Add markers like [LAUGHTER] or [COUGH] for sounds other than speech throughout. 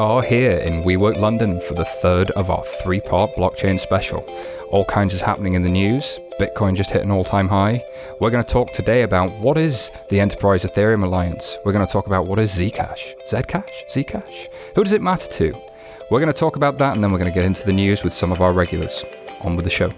are here in WeWork London for the third of our three part blockchain special. All kinds is happening in the news. Bitcoin just hit an all time high. We're going to talk today about what is the Enterprise Ethereum Alliance. We're going to talk about what is Zcash, Zcash, Zcash. Who does it matter to? We're going to talk about that and then we're going to get into the news with some of our regulars. On with the show.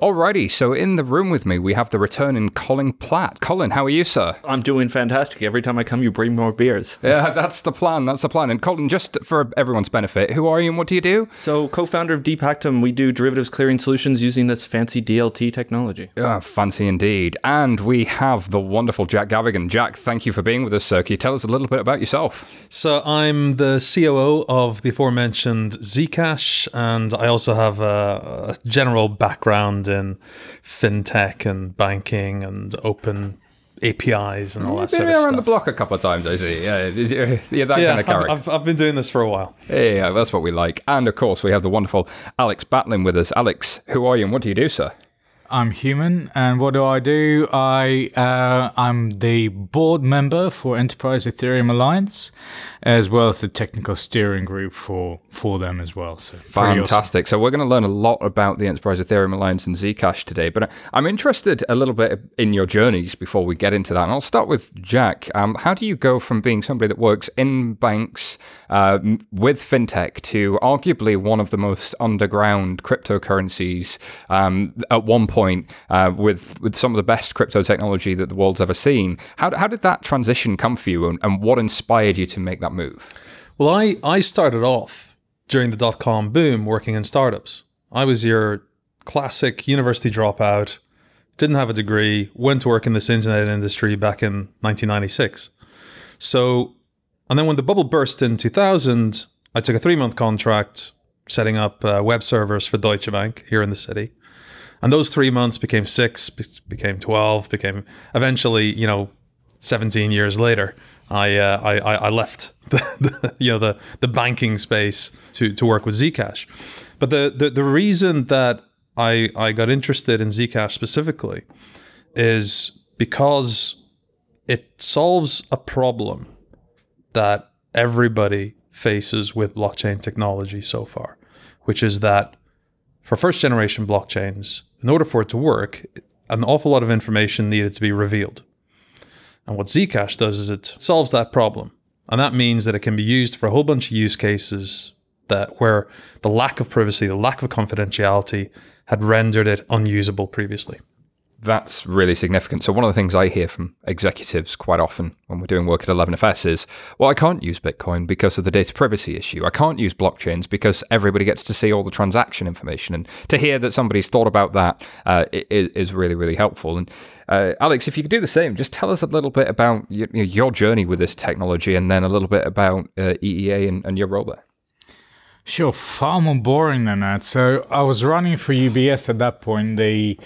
Alrighty, so in the room with me, we have the returning Colin Platt. Colin, how are you, sir? I'm doing fantastic. Every time I come, you bring more beers. [LAUGHS] Yeah, that's the plan. That's the plan. And Colin, just for everyone's benefit, who are you and what do you do? So, co-founder of Deepactum, we do derivatives clearing solutions using this fancy DLT technology. Oh, fancy indeed. And we have the wonderful Jack Gavigan. Jack, thank you for being with us, sir. Can you tell us a little bit about yourself? So, I'm the COO of the aforementioned Zcash, and I also have a, a general background in fintech and banking and open APIs and all that You've sort been of around stuff. the block a couple of times, I see. Yeah, you're that yeah, kind of character. I've, I've, I've been doing this for a while. Yeah, that's what we like. And of course, we have the wonderful Alex Batlin with us. Alex, who are you and what do you do, sir? I'm human, and what do I do? I uh, I'm the board member for Enterprise Ethereum Alliance, as well as the technical steering group for for them as well. So pretty awesome. Fantastic. So we're going to learn a lot about the Enterprise Ethereum Alliance and Zcash today, but I'm interested a little bit in your journeys before we get into that. And I'll start with Jack. Um, how do you go from being somebody that works in banks uh, with fintech to arguably one of the most underground cryptocurrencies um, at one point uh, with with some of the best crypto technology that the world's ever seen? How, how did that transition come for you, and, and what inspired you to make that move? Well, I, I started off during the dot com boom working in startups. I was your classic university dropout, didn't have a degree, went to work in this internet industry back in 1996. So, and then when the bubble burst in 2000, I took a three month contract setting up uh, web servers for Deutsche Bank here in the city. And those three months became six, became 12, became eventually, you know, 17 years later, I, uh, I, I left [LAUGHS] the, the, you know, the, the banking space to, to work with Zcash. But the, the, the reason that I, I got interested in Zcash specifically is because it solves a problem that everybody faces with blockchain technology so far, which is that for first generation blockchains, in order for it to work, an awful lot of information needed to be revealed. And what Zcash does is it solves that problem. And that means that it can be used for a whole bunch of use cases that where the lack of privacy, the lack of confidentiality had rendered it unusable previously. That's really significant. So, one of the things I hear from executives quite often when we're doing work at 11FS is, well, I can't use Bitcoin because of the data privacy issue. I can't use blockchains because everybody gets to see all the transaction information. And to hear that somebody's thought about that uh, i- i- is really, really helpful. And uh, Alex, if you could do the same, just tell us a little bit about your, your journey with this technology and then a little bit about uh, EEA and, and your role there. Sure, far more boring than that. So I was running for UBS at that point, the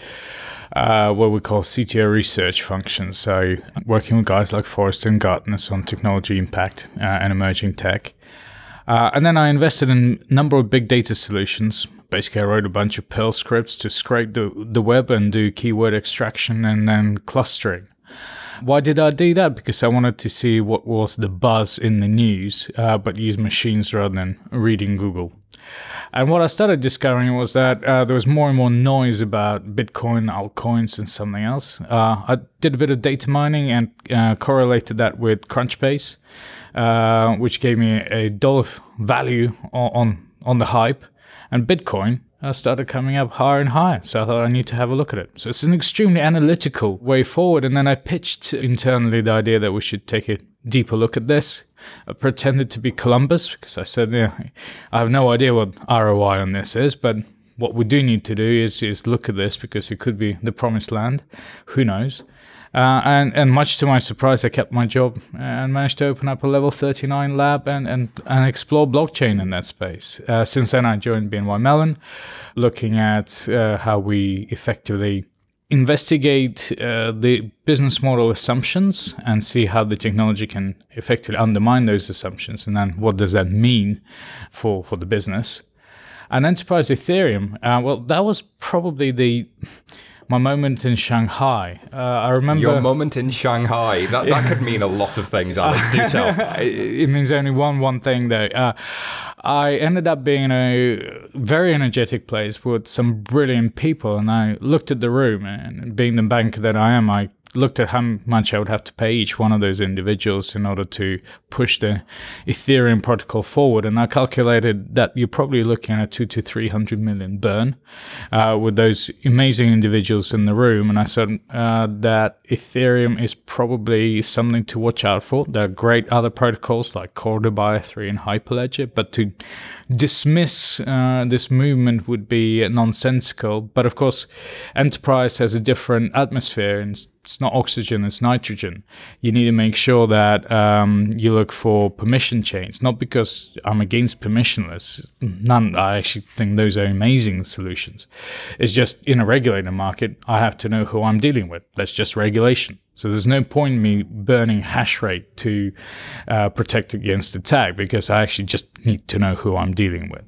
uh, what we call CTO research function. So working with guys like Forrester and Gartner on technology impact uh, and emerging tech. Uh, and then I invested in a number of big data solutions. Basically, I wrote a bunch of Perl scripts to scrape the, the web and do keyword extraction and then clustering. Why did I do that? Because I wanted to see what was the buzz in the news, uh, but use machines rather than reading Google. And what I started discovering was that uh, there was more and more noise about Bitcoin, altcoins, and something else. Uh, I did a bit of data mining and uh, correlated that with Crunchbase, uh, which gave me a dollar value on, on the hype. And Bitcoin uh, started coming up higher and higher. So I thought I need to have a look at it. So it's an extremely analytical way forward. And then I pitched internally the idea that we should take a deeper look at this. I pretended to be Columbus because I said, yeah, I have no idea what ROI on this is, but what we do need to do is, is look at this because it could be the promised land. Who knows? Uh, and, and much to my surprise, I kept my job and managed to open up a level 39 lab and, and, and explore blockchain in that space. Uh, since then, I joined BNY Mellon, looking at uh, how we effectively investigate uh, the business model assumptions and see how the technology can effectively undermine those assumptions. And then what does that mean for, for the business? And enterprise Ethereum, uh, well, that was probably the my moment in Shanghai. Uh, I remember Your moment in Shanghai. That, that could mean a lot of things, Alex. Do [LAUGHS] tell. it means only one one thing though. Uh, I ended up being in a very energetic place with some brilliant people, and I looked at the room, and being the banker that I am, I looked at how much I would have to pay each one of those individuals in order to push the Ethereum protocol forward, and I calculated that you're probably looking at two to three hundred million burn uh, with those amazing individuals in the room, and I said uh, that Ethereum is probably something to watch out for. There are great other protocols like Corda, R3, and Hyperledger, but to dismiss uh, this movement would be nonsensical. But of course, enterprise has a different atmosphere and it's not oxygen, it's nitrogen. You need to make sure that um, you look for permission chains, not because I'm against permissionless. None, I actually think those are amazing solutions. It's just in a regulated market, I have to know who I'm dealing with. That's just regulation. So there's no point in me burning hash rate to uh, protect against attack because I actually just need to know who I'm dealing with.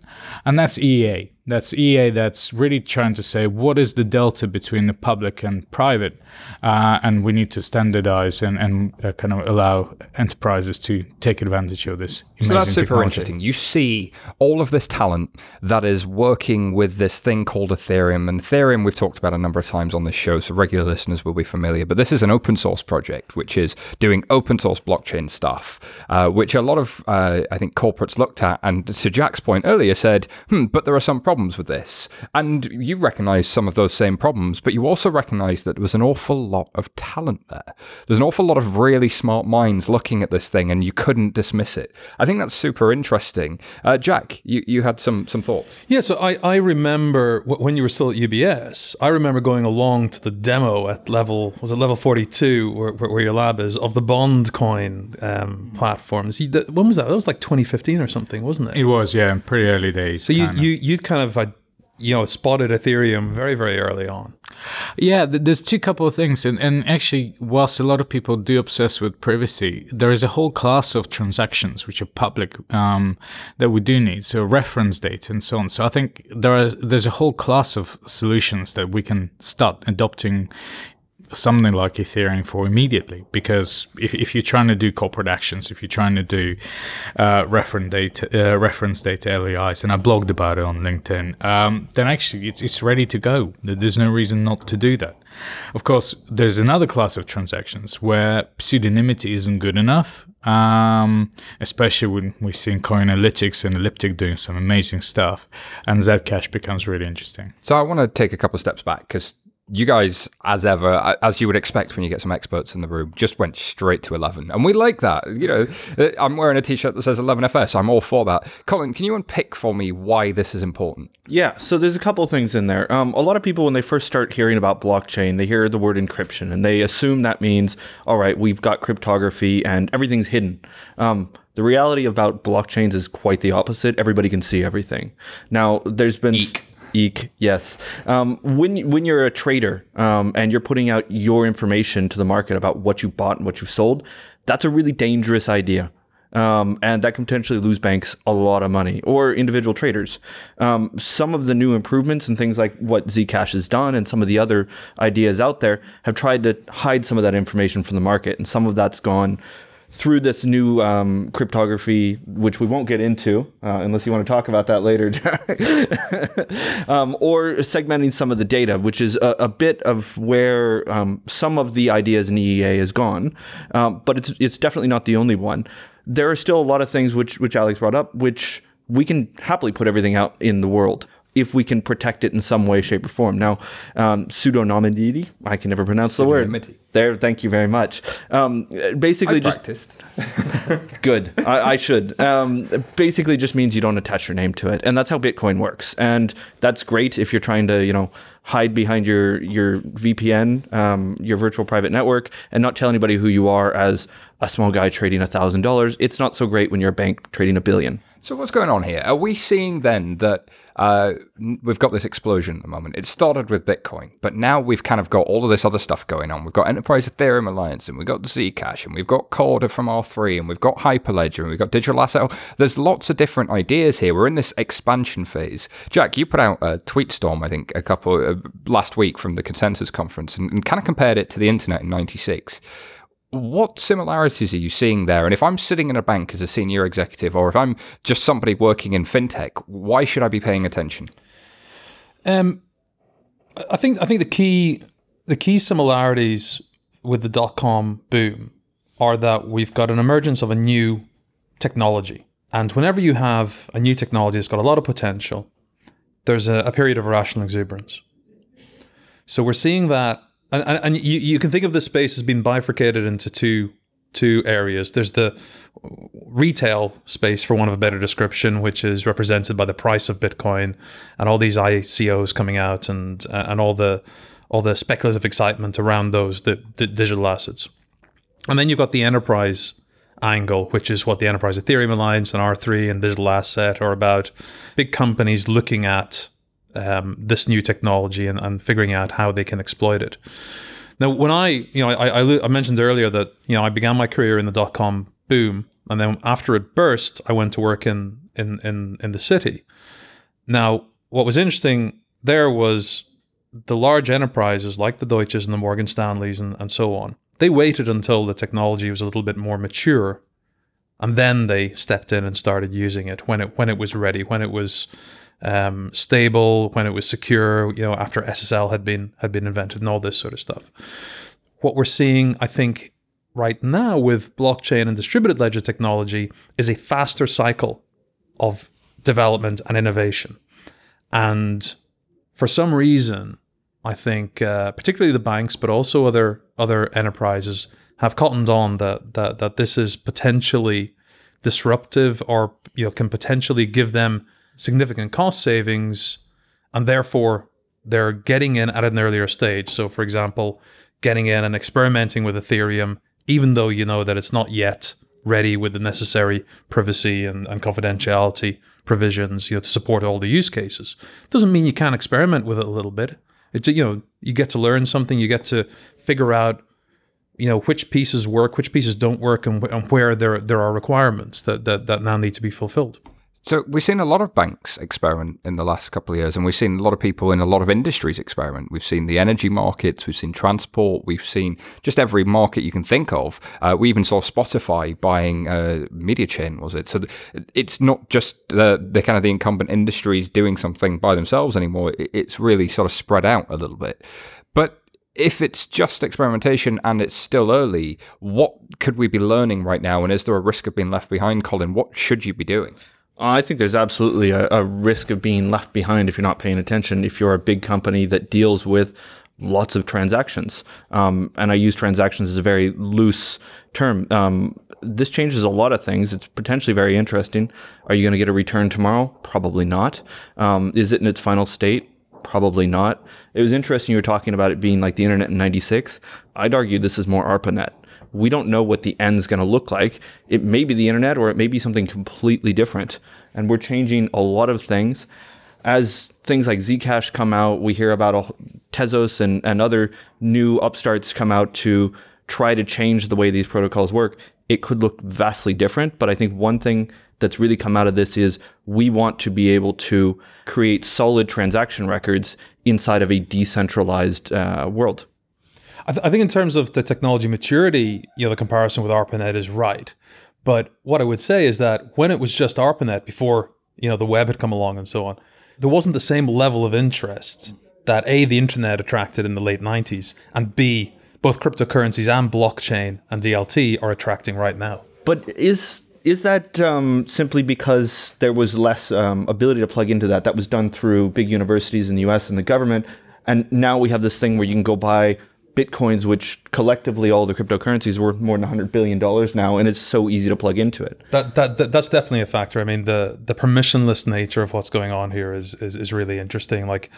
And that's EA. That's EA that's really trying to say what is the delta between the public and private. Uh, and we need to standardize and, and uh, kind of allow enterprises to take advantage of this. So that's super technology. interesting. You see all of this talent that is working with this thing called Ethereum. And Ethereum, we've talked about a number of times on this show, so regular listeners will be familiar. But this is an open source project, which is doing open source blockchain stuff, uh, which a lot of, uh, I think, corporates looked at. And to Jack's point earlier, said, hmm, but there are some problems with this. And you recognize some of those same problems, but you also recognize that there was an awful lot of talent there. There's an awful lot of really smart minds looking at this thing, and you couldn't dismiss it. I think that's super interesting. Uh, Jack, you, you had some some thoughts. Yeah, so I, I remember when you were still at UBS, I remember going along to the demo at level, was it level 42, where, where where your lab is, of the Bond coin um, platform. See, that, when was that? That was like 2015 or something, wasn't it? It was, yeah, in pretty early days. So you, you, you'd kind of, uh, you know, spotted Ethereum very, very early on. Yeah, th- there's two couple of things, and, and actually, whilst a lot of people do obsess with privacy, there is a whole class of transactions which are public um, that we do need, so reference data and so on. So I think there are there's a whole class of solutions that we can start adopting something like Ethereum for immediately. Because if, if you're trying to do corporate actions, if you're trying to do uh, reference data, uh, reference data LEIs, and I blogged about it on LinkedIn, um, then actually it's, it's ready to go. There's no reason not to do that. Of course, there's another class of transactions where pseudonymity isn't good enough. Um, especially when we've seen Coinalytics and Elliptic doing some amazing stuff, and Zcash becomes really interesting. So I want to take a couple of steps back because you guys, as ever, as you would expect when you get some experts in the room, just went straight to 11. And we like that. You know, uh, I'm wearing a t shirt that says 11FS. I'm all for that. Colin, can you unpick for me why this is important? Yeah, so there's a couple of things in there. Um, a lot of people, when they first start hearing about blockchain, they hear the word encryption and they assume that means, all right, we've got cryptography and everything's hidden. Um, the reality about blockchains is quite the opposite. Everybody can see everything. Now, there's been. Eek. Eek, yes. Um, when when you're a trader um, and you're putting out your information to the market about what you bought and what you've sold, that's a really dangerous idea. Um, and that can potentially lose banks a lot of money or individual traders. Um, some of the new improvements and things like what Zcash has done and some of the other ideas out there have tried to hide some of that information from the market, and some of that's gone through this new um, cryptography, which we won't get into uh, unless you want to talk about that later, [LAUGHS] um, or segmenting some of the data, which is a, a bit of where um, some of the ideas in EEA is gone, um, but it's it's definitely not the only one. There are still a lot of things which which Alex brought up, which we can happily put everything out in the world if we can protect it in some way, shape, or form. Now, um, pseudonymity, I can never pronounce the word. There, thank you very much. Um, basically, I just practiced. [LAUGHS] [LAUGHS] good. I, I should. Um, basically, just means you don't attach your name to it, and that's how Bitcoin works. And that's great if you're trying to, you know, hide behind your your VPN, um, your virtual private network, and not tell anybody who you are as a small guy trading $1,000. It's not so great when you're a bank trading a billion. So what's going on here? Are we seeing then that uh, we've got this explosion at the moment? It started with Bitcoin, but now we've kind of got all of this other stuff going on. We've got Enterprise Ethereum Alliance, and we've got Zcash, and we've got Corda from R3, and we've got Hyperledger, and we've got Digital Asset. There's lots of different ideas here. We're in this expansion phase. Jack, you put out a tweet storm, I think, a couple uh, last week from the Consensus Conference, and, and kind of compared it to the internet in '96 what similarities are you seeing there? And if I'm sitting in a bank as a senior executive, or if I'm just somebody working in fintech, why should I be paying attention? Um, I think I think the key the key similarities with the dot com boom are that we've got an emergence of a new technology, and whenever you have a new technology that's got a lot of potential, there's a, a period of irrational exuberance. So we're seeing that and, and, and you, you can think of this space as being bifurcated into two two areas. There's the retail space, for one of a better description, which is represented by the price of Bitcoin and all these ICOs coming out and and all the all the speculative excitement around those the, the digital assets. And then you've got the enterprise angle, which is what the Enterprise Ethereum Alliance and R3 and Digital Asset are about. Big companies looking at um, this new technology and, and figuring out how they can exploit it. Now, when I, you know, I, I, I mentioned earlier that you know I began my career in the dot com boom, and then after it burst, I went to work in in in in the city. Now, what was interesting there was the large enterprises like the Deutsches and the Morgan Stanleys and, and so on. They waited until the technology was a little bit more mature, and then they stepped in and started using it when it when it was ready, when it was um, stable, when it was secure, you know, after SSL had been had been invented and all this sort of stuff. What we're seeing, I think, right now with blockchain and distributed ledger technology is a faster cycle of development and innovation. And for some reason, I think, uh, particularly the banks, but also other other enterprises, have cottoned on that that that this is potentially disruptive, or you know, can potentially give them significant cost savings, and therefore they're getting in at an earlier stage. So, for example, getting in and experimenting with Ethereum, even though you know that it's not yet ready with the necessary privacy and, and confidentiality provisions you know, to support all the use cases. Doesn't mean you can't experiment with it a little bit. It's you know you get to learn something, you get to figure out you know which pieces work, which pieces don't work, and, and where there there are requirements that, that that now need to be fulfilled. So we've seen a lot of banks experiment in the last couple of years, and we've seen a lot of people in a lot of industries experiment. We've seen the energy markets, we've seen transport, we've seen just every market you can think of. Uh, we even saw Spotify buying uh, Mediachain, was it? So it's not just the, the kind of the incumbent industries doing something by themselves anymore. It's really sort of spread out a little bit. But if it's just experimentation and it's still early, what could we be learning right now? And is there a risk of being left behind, Colin? What should you be doing? I think there's absolutely a, a, risk of being left behind if you're not paying attention. If you're a big company that deals with lots of transactions, um, and I use transactions as a very loose term. Um, this changes a lot of things. It's potentially very interesting. Are you going to get a return tomorrow? Probably not. Um, is it in its final state? Probably not. It was interesting you were talking about it being like the internet in 96. I'd argue this is more ARPANET we don't know what the end's going to look like. It may be the internet or it may be something completely different. And we're changing a lot of things. As things like Zcash come out, we hear about Tezos and, and other new upstarts come out to try to change the way these protocols work. It could look vastly different. But I think one thing that's really come out of this is we want to be able to create solid transaction records inside of a decentralized uh, world. I, th- I, think in terms of the technology maturity, you know, the comparison with ARPANET is right. But what I would say is that when it was just ARPANET before, you know, the web had come along and so on, there wasn't the same level of interest that A, the internet attracted in the late 90s, and B, both cryptocurrencies and blockchain and DLT are attracting right now. But is is that um, simply because there was less um, ability to plug into that? That was done through big universities in the U.S. and the government, and now we have this thing where you can go buy bitcoins, which collectively all the cryptocurrencies worth more than 100 billion dollars now, and it's so easy to plug into it. That, that, that that's definitely a factor. I mean, the the permissionless nature of what's going on here is is, is really interesting. Like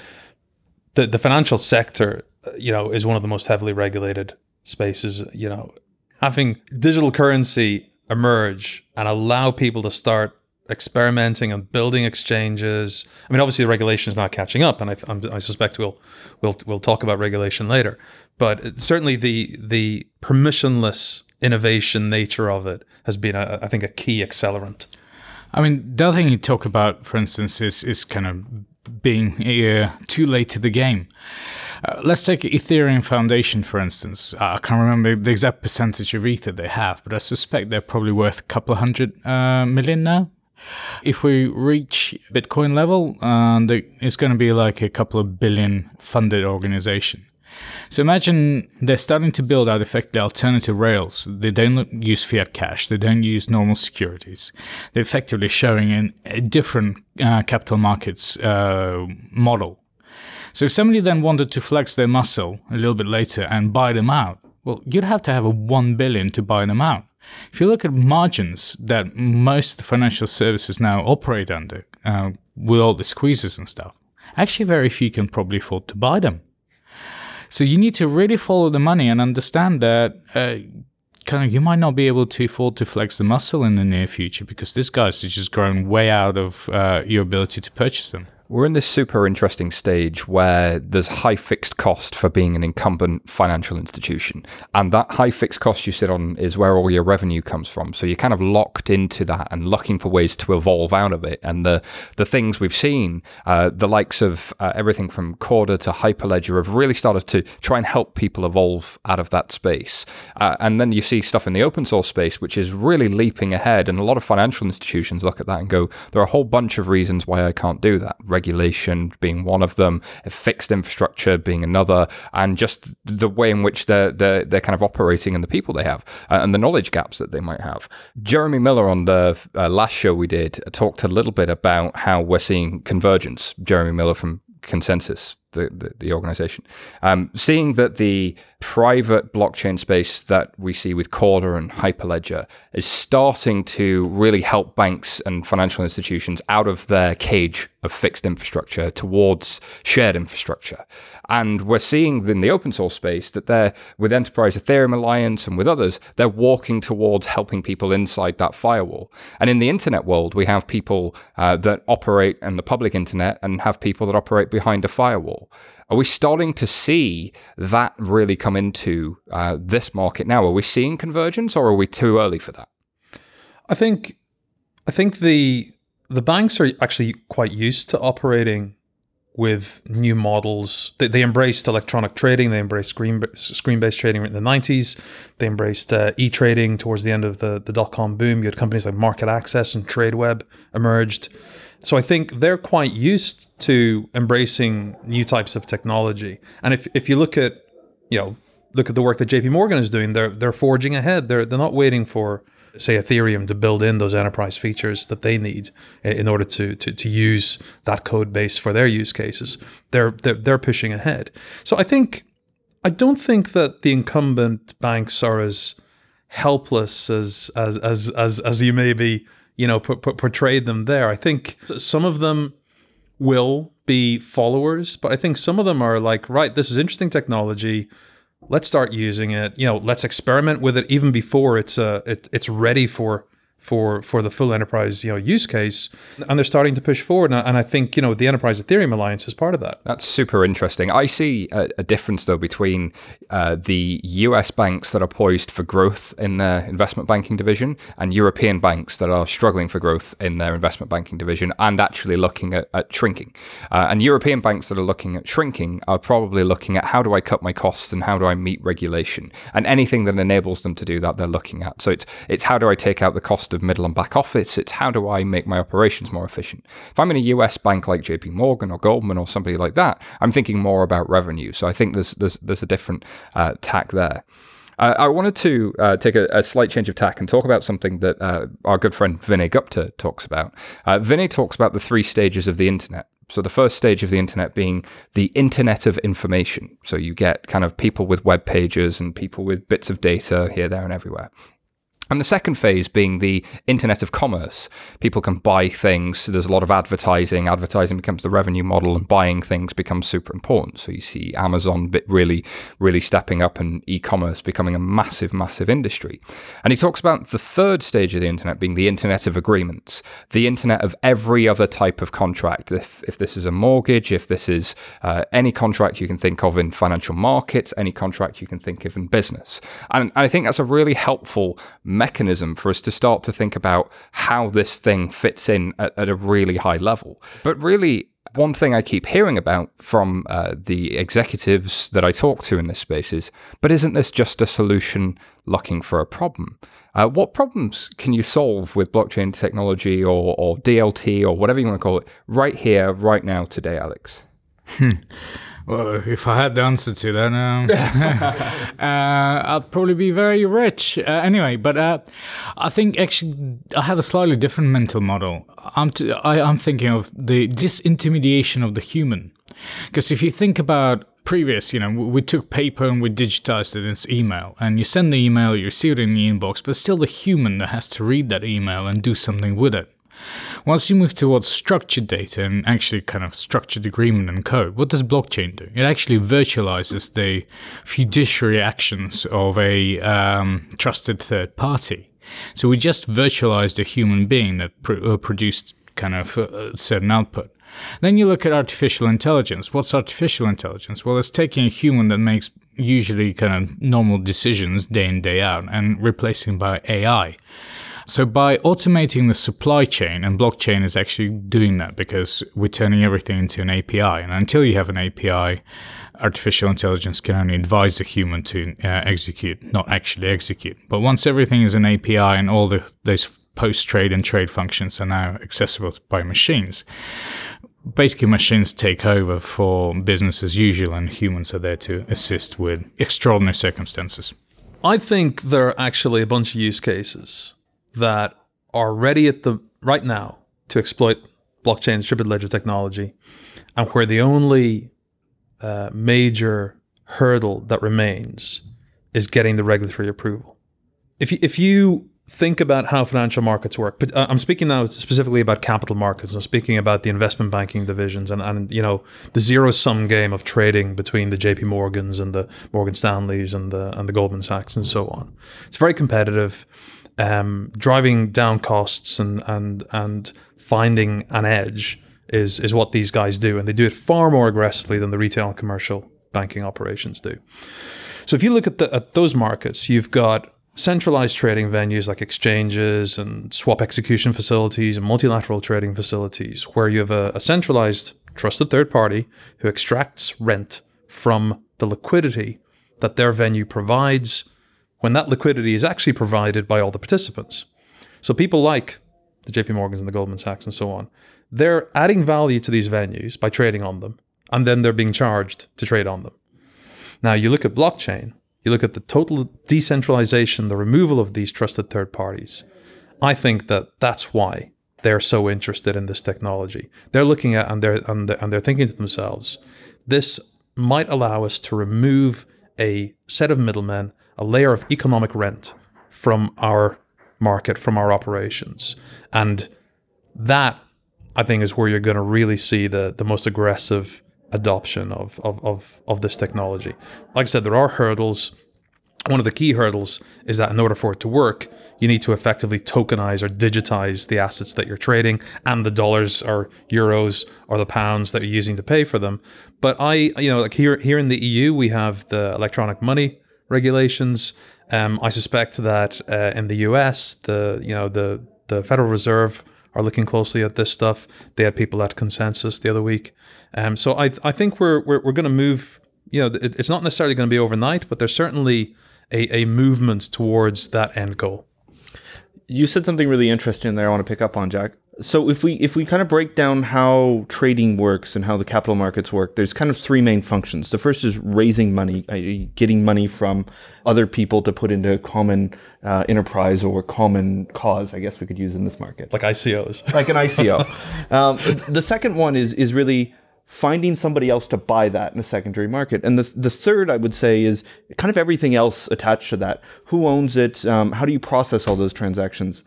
the the financial sector, uh, you know, is one of the most heavily regulated spaces. You know, having digital currency emerge and allow people to start experimenting and building exchanges. I mean, obviously the regulation is not catching up, and I, I, suspect we'll we'll we'll talk about regulation later. But certainly the the permissionless innovation nature of it has been, a, I think, a key accelerant. I mean, the other thing you talk about, for instance, is is kind of being uh, too late to the game. Uh, let's take Ethereum Foundation, for instance. Uh, I can't remember the exact percentage of Ether they have, but I suspect they're probably worth a couple hundred uh, million now. If we reach Bitcoin level, uh, it's going to be like a couple of billion funded organization. So imagine they're starting to build out effectively alternative rails. They don't use fiat cash. They don't use normal securities. They're effectively showing an, a different uh, capital markets uh, model. So if somebody then wanted to flex their muscle a little bit later and buy them out, well, you'd have to have a one billion to buy them out. If you look at margins that most of the financial services now operate under, uh, with all the squeezes and stuff, actually very few can probably afford to buy them. So you need to really follow the money and understand that uh, kind of you might not be able to afford to flex the muscle in the near future because this guy's just grown way out of uh, your ability to purchase them. We're in this super interesting stage where there's high fixed cost for being an incumbent financial institution. And that high fixed cost you sit on is where all your revenue comes from. So you're kind of locked into that and looking for ways to evolve out of it. And the, the things we've seen, uh, the likes of uh, everything from Corda to Hyperledger, have really started to try and help people evolve out of that space. Uh, and then you see stuff in the open source space, which is really leaping ahead. And a lot of financial institutions look at that and go, there are a whole bunch of reasons why I can't do that regulation being one of them, fixed infrastructure being another, and just the way in which they're, they're, they're kind of operating and the people they have uh, and the knowledge gaps that they might have. Jeremy Millar on the uh, last show we did talked a little bit about how we're seeing convergence. Jeremy Millar from ConsenSys the, the, the organization. Um, seeing that the private blockchain space that we see with Corda and Hyperledger is starting to really help banks and financial institutions out of their cage of fixed infrastructure towards shared infrastructure. And we're seeing in the open source space that they're, with Enterprise Ethereum Alliance and with others, they're walking towards helping people inside that firewall. And in the internet world, we have people uh, that operate in the public internet and have people that operate behind a firewall. Are we starting to see that really come into uh, this market now? Are we seeing convergence, or are we too early for that? I think, I think the the banks are actually quite used to operating with new models. They, they embraced electronic trading. They embraced screen screen based trading in the nineties. They embraced uh, e trading towards the end of the the dot com boom. You had companies like MarketAxess and TradeWeb emerged. So I think they're quite used to embracing new types of technology. And if if you look at you know look at the work that JP Morgan is doing, they're they're forging ahead. They're they're not waiting for say Ethereum to build in those enterprise features that they need eh, in order to to, to use that code base for their use cases. They're, they're they're pushing ahead. So I think I don't think that the incumbent banks are as helpless as as as as, as you maybe you know portrayed them there. I think some of them will be followers, but I think some of them are like, right, this is interesting technology let's start using it. You know, let's experiment with it even before it's uh, it, it's ready for for for the full enterprise you know use case and they're starting to push forward and I think you know the enterprise ethereum alliance is part of that. That's super interesting. I see a, a difference though between uh, the US banks that are poised for growth in their investment banking division and European banks that are struggling for growth in their investment banking division and actually looking at, at shrinking. Uh, and European banks that are looking at shrinking are probably looking at how do I cut my costs and how do I meet regulation? And anything that enables them to do that they're looking at. So it's it's how do I take out the cost cost of middle and back office. It's how do I make my operations more efficient. If I'm in a US bank like JP Morgan or Goldman or somebody like that, I'm thinking more about revenue. So I think there's there's there's a different uh, tack there. Uh, I wanted to uh, take a, a, slight change of tack and talk about something that uh, our good friend Vinay Gupta talks about. Uh, Vinay talks about the three stages of the internet. So the first stage of the internet being the internet of information. So you get kind of people with web pages and people with bits of data here, there, and everywhere. And the second phase being the internet of commerce. People can buy things. So there's a lot of advertising. Advertising becomes the revenue model, and buying things becomes super important. So you see Amazon really, really stepping up and e commerce becoming a massive, massive industry. And he talks about the third stage of the internet being the internet of agreements, the internet of every other type of contract. If, if this is a mortgage, if this is uh, any contract you can think of in financial markets, any contract you can think of in business. And, and I think that's a really helpful mechanism for us to start to think about how this thing fits in at, at a really high level. But really, one thing I keep hearing about from uh, the executives that I talk to in this space is, but isn't this just a solution looking for a problem? Uh, what problems can you solve with blockchain technology or, or DLT or whatever you want to call it right here, right now, today, Alex? Well, if I had the answer to that, um, [LAUGHS] [LAUGHS] uh, I'd probably be very rich. Uh, anyway, but uh, I think actually I have a slightly different mental model. I'm t- I, I'm thinking of the disintermediation of the human, because if you think about previous, you know, we took paper and we digitized it as email, and you send the email, you receive it in the inbox, but still the human that has to read that email and do something with it. Once you move towards structured data and actually kind of structured agreement and code, what does blockchain do? It actually virtualizes the fiduciary actions of a um, trusted third party. So we just virtualized a human being that pr- uh, produced kind of a certain output. Then you look at artificial intelligence. What's artificial intelligence? Well, it's taking a human that makes usually kind of normal decisions day in, day out and replacing by AI. So by automating the supply chain, and blockchain is actually doing that because we're turning everything into an API. And until you have an API, artificial intelligence can only advise a human to uh, execute, not actually execute. But once everything is an API and all the those post trade and trade functions are now accessible by machines, basically machines take over for business as usual, and humans are there to assist with extraordinary circumstances. I think there are actually a bunch of use cases that are ready at the right now to exploit blockchain distributed ledger technology, and where the only uh, major hurdle that remains is getting the regulatory approval. If you, if you think about how financial markets work, but uh, I'm speaking now specifically about capital markets. I'm speaking about the investment banking divisions and, and you know the zero sum game of trading between the J.P. Morgans and the Morgan Stanleys and the and the Goldman Sachs and so on. It's very competitive um, driving down costs and and and finding an edge is is what these guys do, and they do it far more aggressively than the retail and commercial banking operations do. So if you look at the at those markets, you've got centralized trading venues like exchanges and swap execution facilities and multilateral trading facilities, where you have a, a centralized trusted third party who extracts rent from the liquidity that their venue provides when that liquidity is actually provided by all the participants. So people like the JP Morgans and the Goldman Sachs and so on, they're adding value to these venues by trading on them, and then they're being charged to trade on them. Now, you look at blockchain, you look at the total decentralization, the removal of these trusted third parties. I think that that's why they're so interested in this technology. They're looking at and they're and they're, and they're thinking to themselves, this might allow us to remove a set of middlemen a layer of economic rent from our market, from our operations. And that, I think, is where you're going to really see the, the most aggressive adoption of, of, of, of this technology. Like I said, there are hurdles. One of the key hurdles is that in order for it to work, you need to effectively tokenize or digitize the assets that you're trading and the dollars or euros or the pounds that you're using to pay for them. But I, you know, like here here in the EU, we have the electronic money regulations. Um, I suspect that uh, in the US, the you know the the Federal Reserve are looking closely at this stuff. They had people at consensus the other week. Um, so I I think we're we're, we're going to move. You know, it, it's not necessarily going to be overnight, but there's certainly a, a movement towards that end goal. You said something really interesting there. I want to pick up on Jack so if we if we kind of break down how trading works and how the capital markets work there's kind of three main functions the first is raising money getting money from other people to put into a common uh, enterprise or common cause i guess we could use in this market like icos [LAUGHS] like an ico [LAUGHS] um, the second one is is really finding somebody else to buy that in a secondary market. And the, the third, I would say, is kind of everything else attached to that. Who owns it? Um, how do you process all those transactions?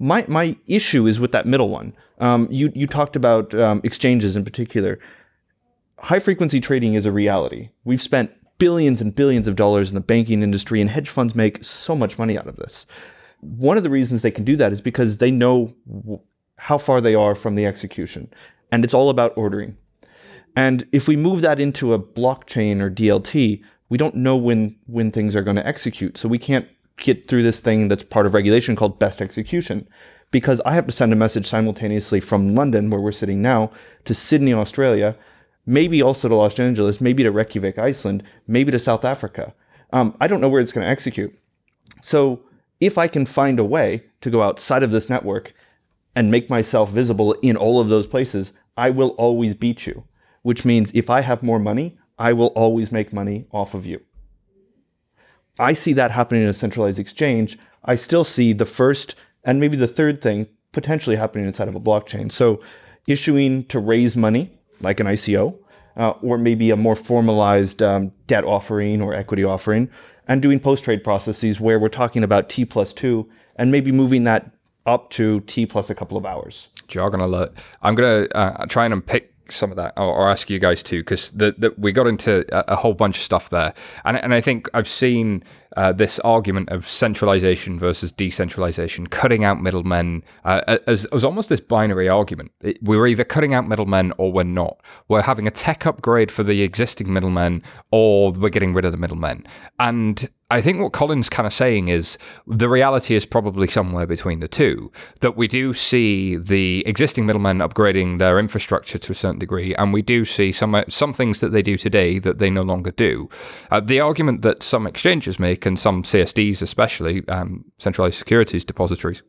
My, my issue is with that middle one. Um, you, you talked about um, exchanges in particular. High frequency trading is a reality. We've spent billions and billions of dollars in the banking industry, and hedge funds make so much money out of this. One of the reasons they can do that is because they know w- how far they are from the execution, and it's all about ordering. And if we move that into a blockchain or DLT, we don't know when when things are going to execute. So we can't get through this thing that's part of regulation called best execution. Because I have to send a message simultaneously from London, where we're sitting now, to Sydney, Australia, maybe also to Los Angeles, maybe to Reykjavik, Iceland, maybe to South Africa. Um, I don't know where it's going to execute. So if I can find a way to go outside of this network and make myself visible in all of those places, I will always beat you. Which means if I have more money, I will always make money off of you. I see that happening in a centralized exchange. I still see the first and maybe the third thing potentially happening inside of a blockchain. So issuing to raise money like an ICO, uh, or maybe a more formalized um, debt offering or equity offering, and doing post trade processes where we're talking about T plus two and maybe moving that up to T plus a couple of hours. Alert. I'm going to uh, try and unpick some of that or, or ask you guys too, because we got into a, a, whole bunch of stuff there. And, and I think I've seen uh, this argument of centralization versus decentralization, cutting out middlemen, uh, as, as almost this binary argument. It, we're either cutting out middlemen or we're not. We're having a tech upgrade for the existing middlemen or we're getting rid of the middlemen. And I think what Colin's kind of saying is the reality is probably somewhere between the two. That we do see the existing middlemen upgrading their infrastructure to a certain degree, and we do see some some things that they do today that they no longer do. Uh, the argument that some exchanges make and some CSDs, especially um, centralized securities depositories,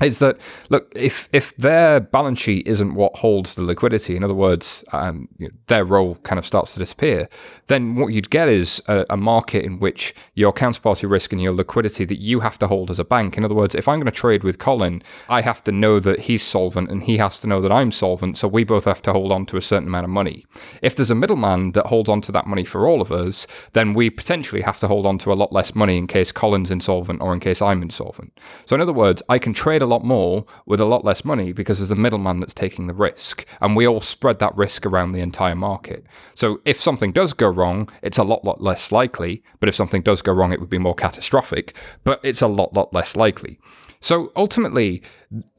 is that look if if their balance sheet isn't what holds the liquidity in other words um, you know, their role kind of starts to disappear then what you'd get is a, a, market in which your counterparty risk and your liquidity that you have to hold as a bank. In other words if i'm going to trade with colin i have to know that he's solvent and he has to know that i'm solvent so we both have to hold on to a certain amount of money. If there's a middleman that holds on to that money for all of us then we potentially have to hold on to a lot less money in case colin's insolvent or in case i'm insolvent. So in other words i can trade a lot more with a lot less money because there's a middleman that's taking the risk. And we all spread that risk around the entire market. So if something does go wrong, it's a lot, lot less likely. But if something does go wrong, it would be more catastrophic, but it's a lot, lot less likely. So ultimately,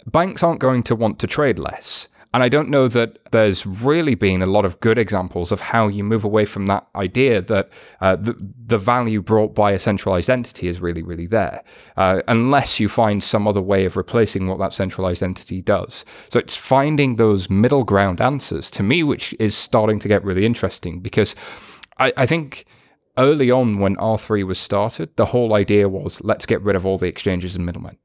banks aren't going to want to trade less. And I don't know that there's really been a lot of good examples of how you move away from that idea that uh, the, the value brought by a centralized entity is really, really there, uh, unless you find some other way of replacing what that centralized entity does. So it's finding those middle ground answers to me, which is starting to get really interesting because I, I think early on when R3 was started, the whole idea was let's get rid of all the exchanges and middlemen.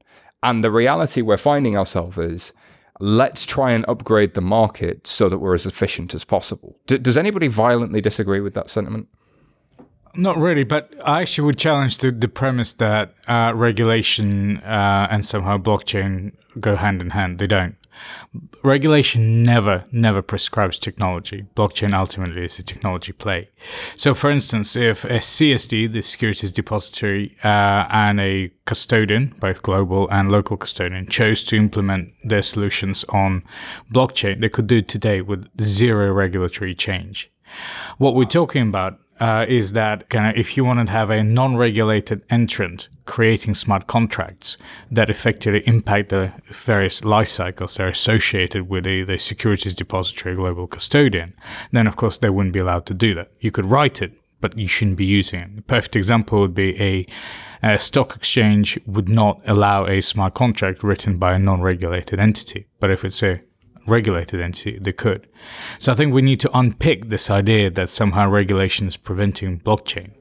And the reality we're finding ourselves is let's try and upgrade the market so that we're as efficient as possible. D- does anybody violently disagree with that sentiment? Not really, but I actually would challenge the, the premise that uh, regulation uh, and somehow blockchain go hand in hand. They don't. Regulation never, never prescribes technology. Blockchain ultimately is a technology play. So, for instance, if a CSD, the Securities Depository, uh, and a custodian, both global and local custodian, chose to implement their solutions on blockchain, they could do it today with zero regulatory change. What we're talking about uh, is that kind of if you want to have a non-regulated entrant creating smart contracts that effectively impact the various life cycles that are associated with a, the securities depository global custodian, then of course they wouldn't be allowed to do that. You could write it, but you shouldn't be using it. The perfect example would be a, a stock exchange would not allow a smart contract written by a non-regulated entity. But if it's a regulated entity, they could. So I think we need to unpick this idea that somehow regulation is preventing blockchain.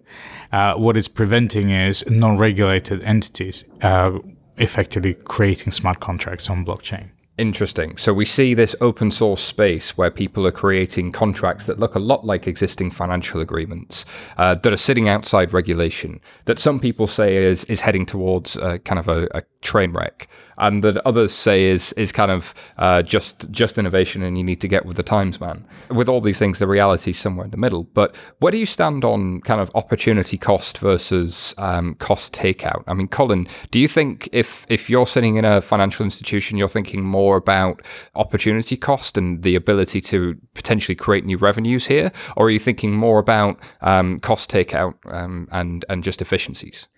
Uh, what it's preventing is non regulated entities uh, effectively creating smart contracts on blockchain. Interesting. So we see this open source space where people are creating contracts that look a lot like existing financial agreements uh, that are sitting outside regulation. That some people say is is heading towards uh, kind of a, a, train wreck, and that others say is is kind of uh, just just innovation, and you need to get with the times, man. With all these things, the reality is somewhere in the middle. But where do you stand on kind of opportunity cost versus um, cost takeout? I mean, Colin, do you think if if you're sitting in a financial institution, you're thinking more more about opportunity cost and the ability to potentially create new revenues here, or are you thinking more about um, cost takeout um, and and just efficiencies?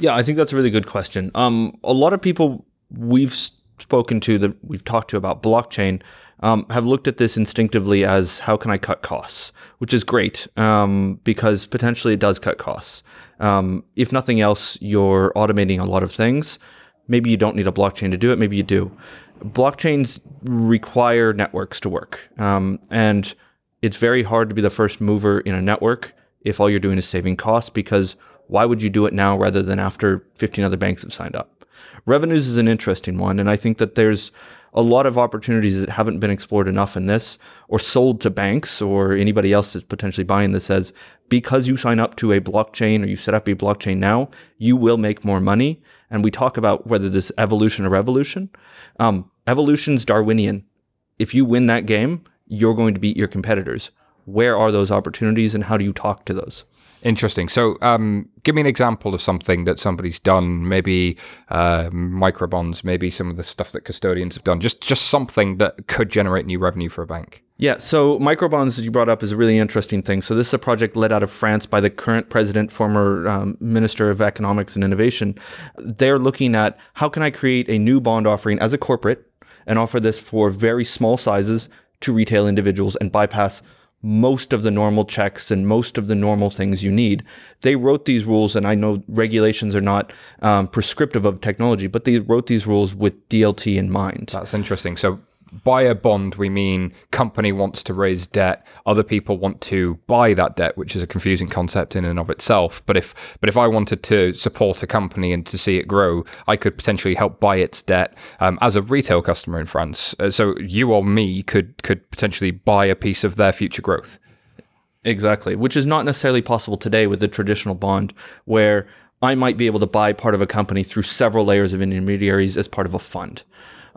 Yeah, I think that's a really good question. Um, a lot of people we've spoken to that we've talked to about blockchain um, have looked at this instinctively as how can I cut costs, which is great um, because potentially it does cut costs. Um, if nothing else, you're automating a lot of things. Maybe you don't need a blockchain to do it. Maybe you do blockchains require networks to work. Um, and it's very hard to be the first mover in a network if all you're doing is saving costs because why would you do it now rather than after 15 other banks have signed up? Revenues is an interesting one. And I think that there's a lot of opportunities that haven't been explored enough in this or sold to banks or anybody else that's potentially buying this as because you sign up to a blockchain or you set up a blockchain now, you will make more money. And we talk about whether this evolution or revolution. Um, evolution's Darwinian. If you win that game, you're going to beat your competitors. Where are those opportunities and how do you talk to those? Interesting. So, um, give me an example of something that somebody's done. Maybe uh, microbonds. Maybe some of the stuff that custodians have done. Just just something that could generate new revenue for a bank. Yeah. So, microbonds, as you brought up, is a really interesting thing. So, this is a project led out of France by the current president, former um, minister of economics and innovation. They're looking at how can I create a new bond offering as a corporate and offer this for very small sizes to retail individuals and bypass most of the normal checks and most of the normal things you need. They wrote these rules, and I know regulations are not um, prescriptive of technology, but they wrote these rules with DLT in mind. That's interesting. So by a bond, we mean company wants to raise debt, other people want to buy that debt, which is a confusing concept in and of itself. But if but if I wanted to support a company and to see it grow, I could potentially help buy its debt um, as a retail customer in France. Uh, so you or me could could potentially buy a piece of their future growth. Exactly, which is not necessarily possible today with the traditional bond, where I might be able to buy part of a company through several layers of intermediaries as part of a fund.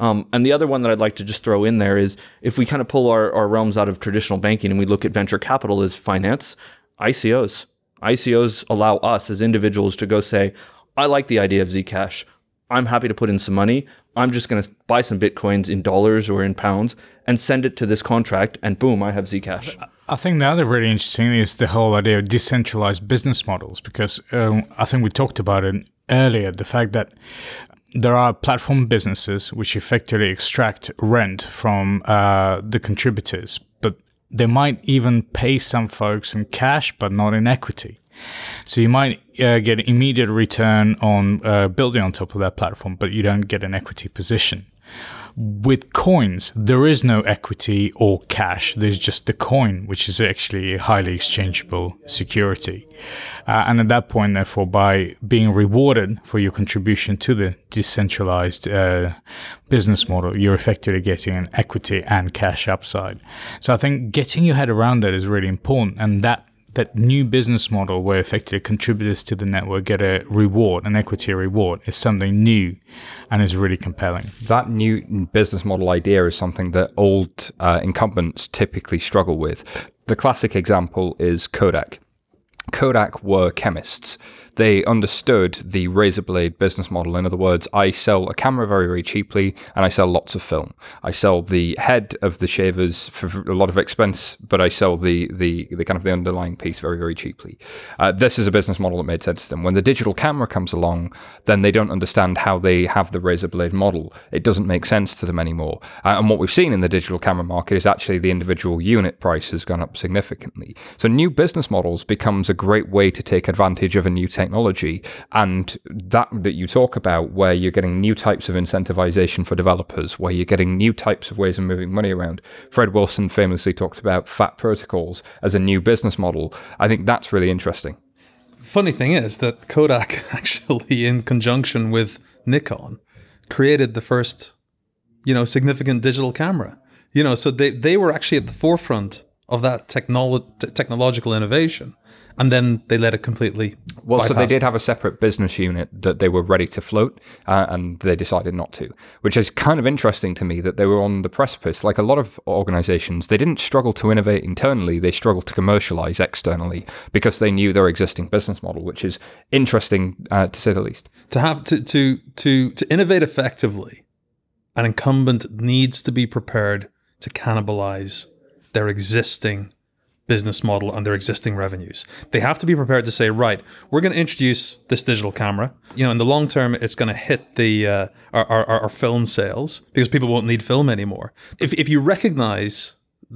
Um, and the other one that I'd like to just throw in there is if we kind of pull our, our realms out of traditional banking and we look at venture capital as finance, ICOs. ICOs allow us as individuals to go say, I like the idea of Zcash. I'm happy to put in some money. I'm just going to buy some bitcoins in dollars or in pounds and send it to this contract, and boom, I have Zcash. I think the other really interesting is the whole idea of decentralized business models because um, I think we talked about it earlier the fact that there are platform businesses which effectively extract rent from uh, the contributors, but they might even pay some folks in cash, but not in equity. So you might uh, get immediate return on uh, building on top of that platform, but you don't get an equity position. With coins, there is no equity or cash. There's just the coin, which is actually a highly exchangeable security. Uh, and at that point, therefore, by being rewarded for your contribution to the decentralized uh, business model, you're effectively getting an equity and cash upside. So I think getting your head around that is really important. And that that new business model where effectively contributors to the network get a reward, an equity reward, is something new and is really compelling. That new business model idea is something that old uh, incumbents typically struggle with. The classic example is Kodak. Kodak were chemists they understood the razor blade business model. In other words, I sell a camera very, very cheaply and I sell lots of film. I sell the head of the shavers for a lot of expense, but I sell the the, the kind of the underlying piece very, very cheaply. Uh, this is a business model that made sense to them. When the digital camera comes along, then they don't understand how they have the razor blade model. It doesn't make sense to them anymore. Uh, and what we've seen in the digital camera market is actually the individual unit price has gone up significantly. So new business models becomes a great way to take advantage of a new technology and that that you talk about where you're getting new types of incentivization for developers where you're getting new types of ways of moving money around fred wilson famously talked about fat protocols as a new business model i think that's really interesting funny thing is that kodak [LAUGHS] actually in conjunction with nikon created the first you know, significant digital camera. You know, so they, they were actually at the forefront of that technolo- technological innovation. And then they let it completely. Well, so they did have a separate business unit that they were ready to float, uh, and they decided not to, which is kind of interesting to me that they were on the precipice. Like a lot of organizations, they didn't struggle to innovate internally, they struggled to commercialize externally because they knew their existing business model, which is interesting uh, to say the least. to have to to to to innovate effectively, an incumbent needs to be prepared to cannibalize their existing business model and their existing revenues. They have to be prepared to say, right, we're going to introduce this digital camera. You know, in the long term, it's going to hit the uh, our, our our film sales because people won't need film anymore. If if you recognize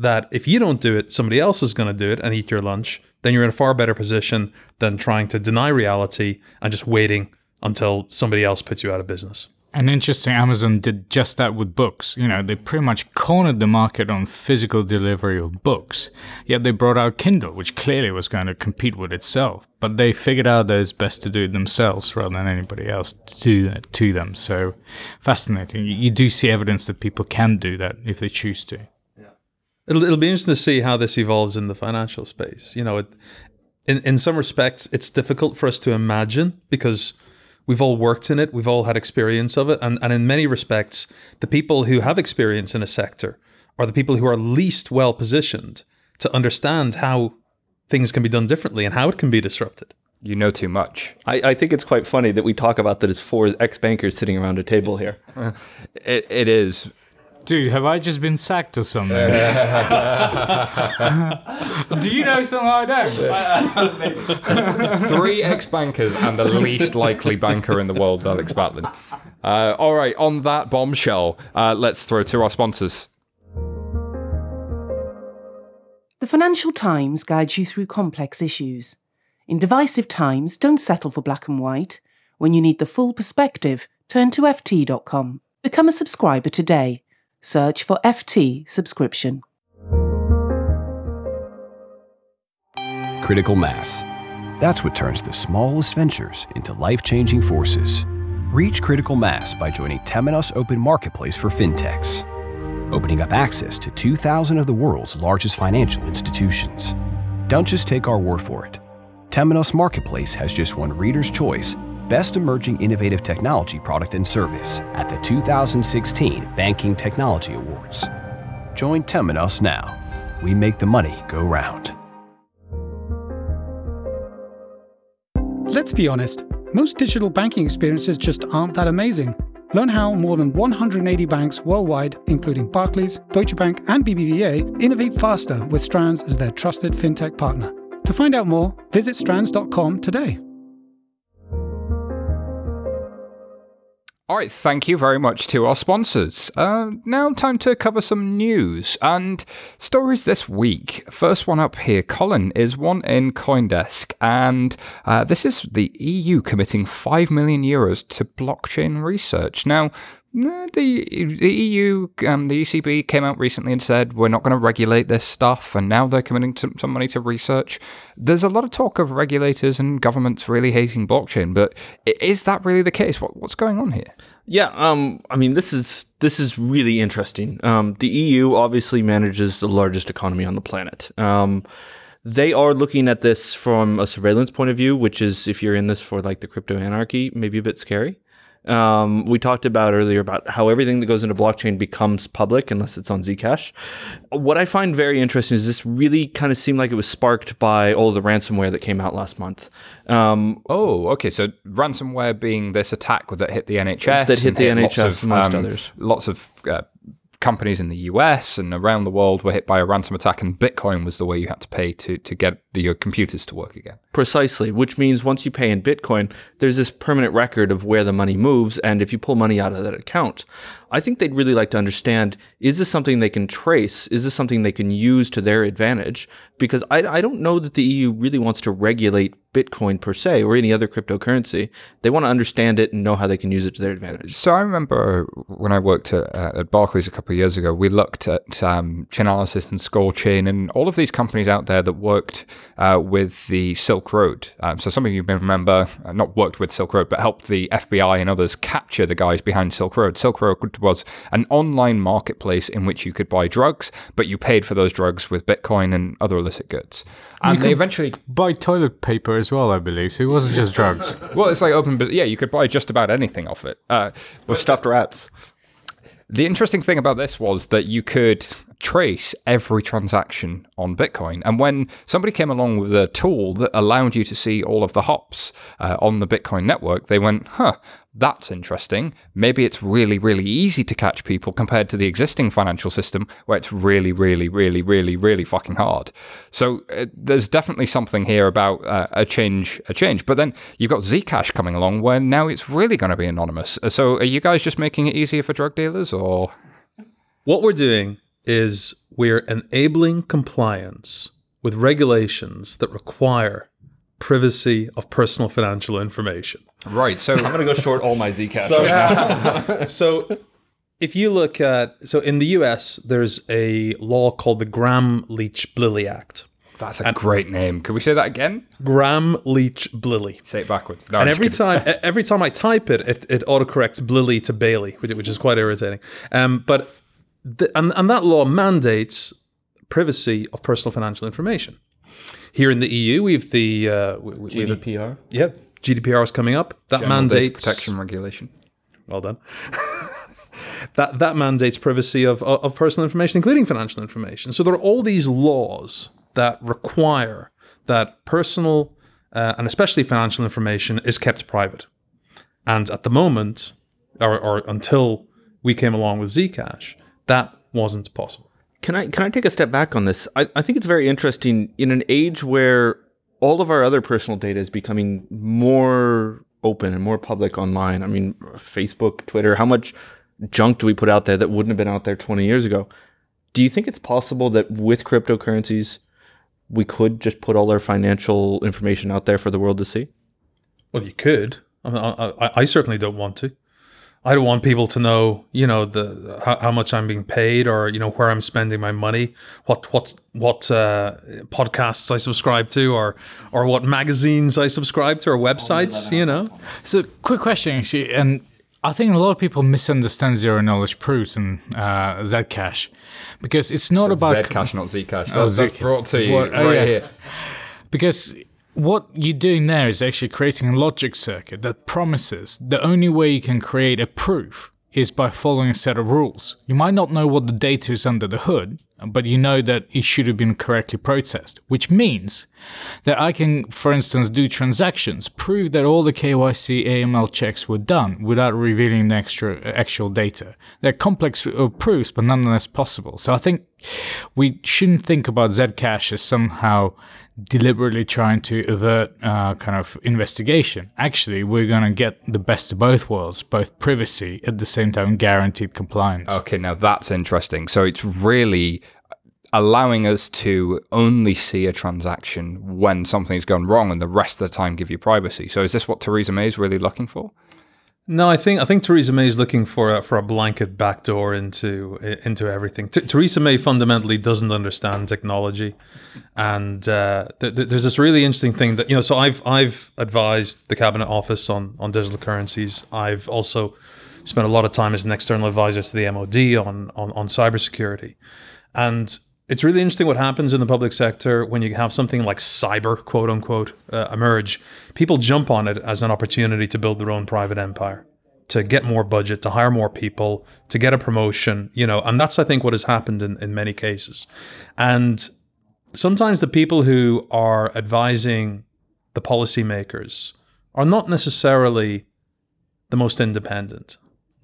that if you don't do it, somebody else is going to do it and eat your lunch, then you're in a far better position than trying to deny reality and just waiting until somebody else puts you out of business. And interesting, Amazon did just that with books. You know, they pretty much cornered the market on physical delivery of books. Yet they brought out Kindle, which clearly was going to compete with itself. But they figured out that it's best to do it themselves rather than anybody else to do that to them. So fascinating. You- do see evidence that people can do that if they choose to. It'll, it'll be interesting to see how this evolves in the financial space. You know, it, in in some respects, it's difficult for us to imagine because we've all worked in it, we've all had experience of it, and and in many respects, the people who have experience in a sector are the people who are least well positioned to understand how things can be done differently and how it can be disrupted. You know too much. I, I think it's quite funny that we talk about that as four ex bankers sitting around a table here. [LAUGHS] It, it is. Dude, have I just been sacked or something? [LAUGHS] do you know something I don't? Three ex bankers and the least likely banker in the world, Alex Batlin. Uh, all right, on that bombshell, uh, let's throw to our sponsors. The Financial Times guides you through complex issues. In divisive times, don't settle for black and white. When you need the full perspective, turn to FT.com. Become a subscriber today. Search for FT subscription. Critical mass. That's what turns the smallest ventures into life changing forces. Reach critical mass by joining Temenos Open Marketplace for FinTechs, opening up access to 2,000 of the world's largest financial institutions. Don't just take our word for it. Temenos Marketplace has just won Reader's Choice Best Emerging Innovative Technology Product and Service at the 2016 Banking Technology Awards. Join Temenos now. We make the money go round. Let's be honest, most digital banking experiences just aren't that amazing. Learn how more than 180 banks worldwide, including Barclays, Deutsche Bank, and BBVA, innovate faster with Strands as their trusted fintech partner. To find out more, visit strands.com today. All right, thank you very much to our sponsors. Uh, now, time to cover some news and stories this week. First one up here, Colin, is one in Coindesk, and uh, this is the EU committing 5 million euros to blockchain research. Now, the, the EU, um, the ECB came out recently and said we're not going to regulate this stuff, and now they're committing to, some money to research. There's a lot of talk of regulators and governments really hating blockchain, but is that really the case? What, what's going on here? Yeah, um, I mean, this is this is really interesting. Um, the EU obviously manages the largest economy on the planet. Um, they are looking at this from a surveillance point of view, which is if you're in this for like the crypto anarchy, maybe a bit scary. Um, we talked about earlier about how everything that goes into blockchain becomes public unless it's on Zcash. What I find very interesting is this really kind of seemed like it was sparked by all the ransomware that came out last month. Um, Oh, okay. So ransomware being this attack that hit the NHS, That hit the lots NHS of, um, amongst others. Lots of uh, companies in the US and around the world were hit by a ransom attack, and Bitcoin was the way you had to pay to to get the, your computers to work again. Precisely, which means once you pay in Bitcoin, there's this permanent record of where the money moves. And if you pull money out of that account, I think they'd really like to understand is this something they can trace? Is this something they can use to their advantage? Because I, I don't know that the EU really wants to regulate Bitcoin per se or any other cryptocurrency. They want to understand it and know how they can use it to their advantage. So I remember when I worked at, uh, at Barclays a couple of years ago, we looked at um, Chainalysis and Scorechain and all of these companies out there that worked uh, with the Silk Road. Um, so some of you may remember, uh, not worked with Silk Road, but helped the FBI and others capture the guys behind Silk Road. Silk Road was an online marketplace in which you could buy drugs, but you paid for those drugs with Bitcoin and other illicit goods. And they eventually Buy toilet paper as well, I believe. So it wasn't just drugs. [LAUGHS] well, it's like open, but yeah, you could buy just about anything off it. Uh, With stuffed rats. the interesting thing about this was that you could trace every transaction on Bitcoin. And when somebody came along with a tool that allowed you to see all of the hops uh, on the Bitcoin network, they went, huh, that's interesting. Maybe it's really, really easy to catch people compared to the existing financial system where it's really, really, really, really, really fucking hard. So uh, there's definitely something here about uh, a change, a change. But then you've got Zcash coming along where now it's really going to be anonymous. Uh, So are you guys just making it easier for drug dealers or? What we're doing is we're enabling compliance with regulations that require privacy of personal financial information. Right. So I'm gonna go short all my Zcash. right now. [LAUGHS] So if you look at so in the US there's a law called the Gramm Leach Bliley Act. That's a great name. Can we say that again? Gramm Leach Bliley. Say it backwards. No, and every time, every time I type it, it, it autocorrects Bliley to Bailey, which, which is quite irritating. Um, but the, and, and that law mandates privacy of personal financial information. Here in the EU, we've the uh, we, we- we have the- GDPR. yeah, GDPR is coming up. That General mandates protection regulation. well done. [LAUGHS] that that mandates privacy of, of of personal information, including financial information. So there are all these laws that require that personal uh, and especially financial information is kept private. And at the moment, or, or until we came along with Zcash, that wasn't possible. Can I can I take a step back on this? I, I think it's very interesting in an age where all of our other personal data is becoming more open and more public online. I mean, Facebook, Twitter, how much junk do we put out there that wouldn't have been out there 20 years ago? Do you think it's possible that with cryptocurrencies we could just put all our financial information out there for the world to see? Well, you could. I, mean, I, I, I certainly don't want to. I don't want people to know, you know, the how, how much I'm being paid, or you know, where I'm spending my money, what what what uh, podcasts I subscribe to, or or what magazines I subscribe to, or websites. You know, So, quick question, actually, and I think a lot of people misunderstand zero knowledge proofs and uh, Zcash because it's not about Zcash, not Zcash. Oh, That's, that's brought to you What- oh, right yeah. here. because what you're doing there is actually creating a logic circuit that promises the only way you can create a proof is by following a set of rules. You might not know what the data is under the hood, but you know that it should have been correctly processed, which means that I can, for instance, do transactions, prove that all the KYC AML checks were done without revealing the extra actual data. They're complex uh, proofs, but nonetheless possible. So I think we shouldn't think about Zcash as somehow deliberately trying to avert uh, kind of investigation. Actually, we're going to get the best of both worlds, both privacy at the same time guaranteed compliance. Okay, now that's interesting. So it's really allowing us to only see a transaction when something's gone wrong and the rest of the time give you privacy. So is this what Theresa May is really looking for? No, I think I think Theresa May is looking for a, for a blanket backdoor into into everything. T- Theresa May fundamentally doesn't understand technology, and uh, th- th- there's this really interesting thing that you know. So I've I've advised the cabinet office on on digital currencies. I've also spent a lot of time as an external advisor to the MOD on on, on cybersecurity, and it's really interesting what happens in the public sector when you have something like cyber, quote unquote, uh, emerge. People jump on it as an opportunity to build their own private empire, to get more budget, to hire more people, to get a promotion, you know, and that's, I think, what has happened in, in many cases. And sometimes the people who are advising the policymakers are not necessarily the most independent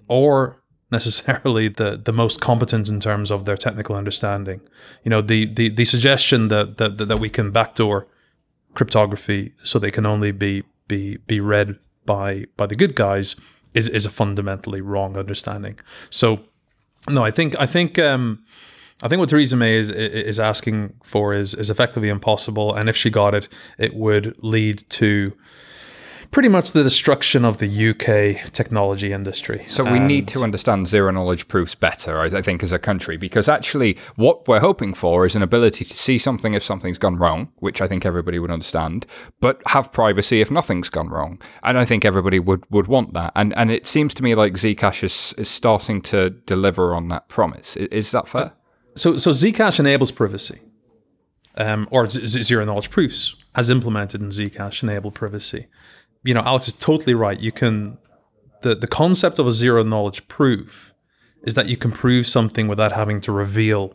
or necessarily the, the most competent in terms of their technical understanding. You know, the the, the suggestion that, that that we can backdoor cryptography so they can only be be be read by by the good guys is is a fundamentally wrong understanding. So no, I think I think um, I think what Theresa May is is asking for is is effectively impossible, and if she got it, it would lead to pretty much the destruction of the UK technology industry. So we need to understand zero knowledge proofs better, I think, as a country, because actually what we're hoping for is an ability to see something if something's gone wrong, which I think everybody would understand, but have privacy if nothing's gone wrong. And I think everybody would, would want that. And and it seems to me like Zcash is, is starting to deliver on that promise. I- Is that fair? So, so Zcash enables privacy, um, or z- zero knowledge proofs, as implemented in Zcash, enable privacy. You know, Alex is totally right. You can the the concept of a zero knowledge proof is that you can prove something without having to reveal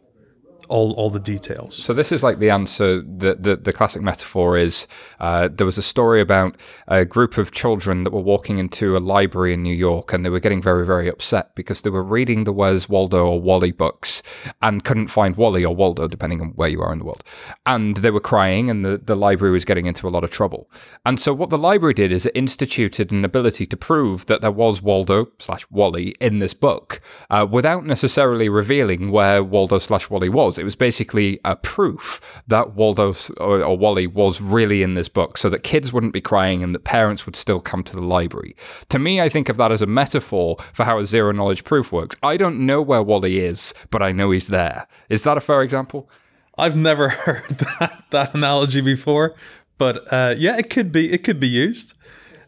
all all the details. So this is like the answer. The the, the classic metaphor is uh, there was a story about a group of children that were walking into a library in New York, and they were getting very very upset because they were reading the Where's Waldo or Wally books and couldn't find Wally or Waldo depending on where you are in the world, and they were crying, and the the library was getting into a lot of trouble. And so what the library did is it instituted an ability to prove that there was Waldo slash Wally in this book uh, without necessarily revealing where Waldo slash Wally was. It was basically a proof that Waldo or, or Wally was really in this book so that kids wouldn't be crying and that parents would still come to the library. To me, I think of that as a metaphor for how a zero knowledge proof works. I don't know where Wally is, but I know he's there. Is that a fair example? I've never [LAUGHS] heard that, that analogy before, but uh, yeah, it could be it could be used.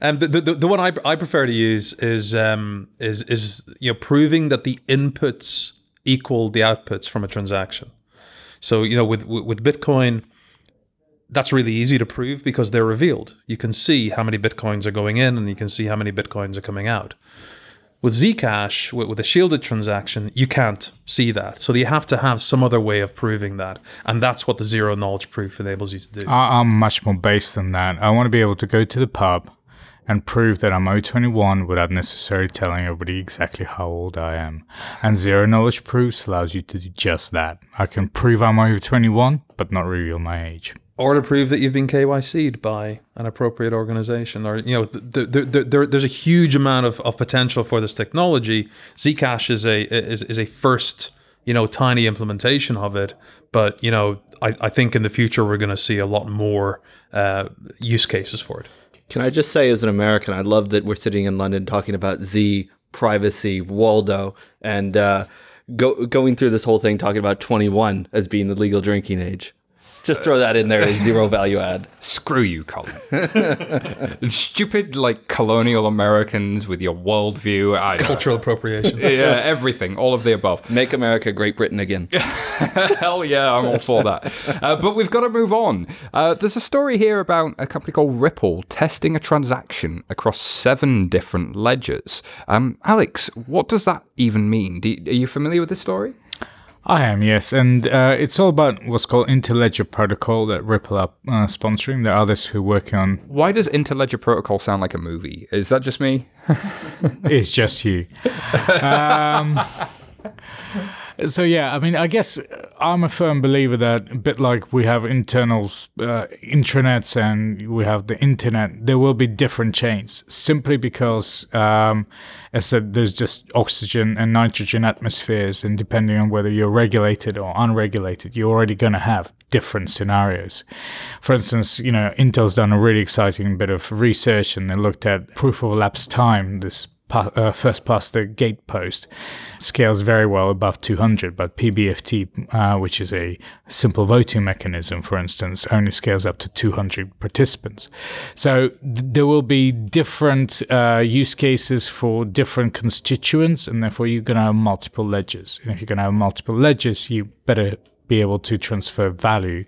Um, the, the, the one I, I prefer to use is um, is is you know proving that the inputs equal the outputs from a transaction. So you know with with Bitcoin, that's really easy to prove because they're revealed. You can see how many bitcoins are going in, and you can see how many bitcoins are coming out. With Zcash, with, with a shielded transaction, you can't see that. So you have to have some other way of proving that. And that's what the zero knowledge proof enables you to do. I, I'm much more based than that. I want to be able to go to the pub and prove that I'm O21 without necessarily telling everybody exactly how old I am. And zero knowledge proofs allows you to do just that. I can prove I'm over 21, but not reveal my age. or to prove that you've been KYC'd by an appropriate organization. Or, you know, th- th- th- there, there's a huge amount of, of potential for this technology. Zcash is a, is, is a first, you know, tiny implementation of it. But, you know, I, I think in the future we're going to see a lot more uh, use cases for it. Can I just say, as an American, I love that we're sitting in London talking about Z, privacy, Waldo, and uh, go, going through this whole thing talking about 21 as being the legal drinking age. Just throw that in there as zero value add. [LAUGHS] Screw you, Colin. Stupid, like colonial Americans with your worldview. I don't know. Cultural appropriation. [LAUGHS] yeah, everything, all of the above. Make America Great Britain again. [LAUGHS] Hell yeah, I'm all for that. Uh, but we've got to move on. Uh, there's a story here about a company called Ripple testing a transaction across seven different ledgers. Um, Alex, what does that even mean? Do you, are you familiar with this story? I am, yes, and uh, it's all about what's called Interledger Protocol that Ripple are uh, sponsoring. There are others who are working on. Why does Interledger Protocol sound like a movie? Is that just me? [LAUGHS] It's just you. [LAUGHS] Um, so yeah, I mean, I guess I'm a firm believer that a bit like we have internal uh, intranets and we have the internet, there will be different chains simply because, um, as I said, there's just oxygen and nitrogen atmospheres, and depending on whether you're regulated or unregulated, you're already going to have different scenarios. For instance, you know, Intel's done a really exciting bit of research and they looked at proof of elapsed time, this pa- uh, first past the gate post scales very well above 200, but PBFT, uh, which is a simple voting mechanism, for instance, only scales up to 200 participants. So th- there will be different uh, use cases for different constituents, and therefore you're going to have multiple ledgers. And if you're going to have multiple ledgers, you better be able to transfer value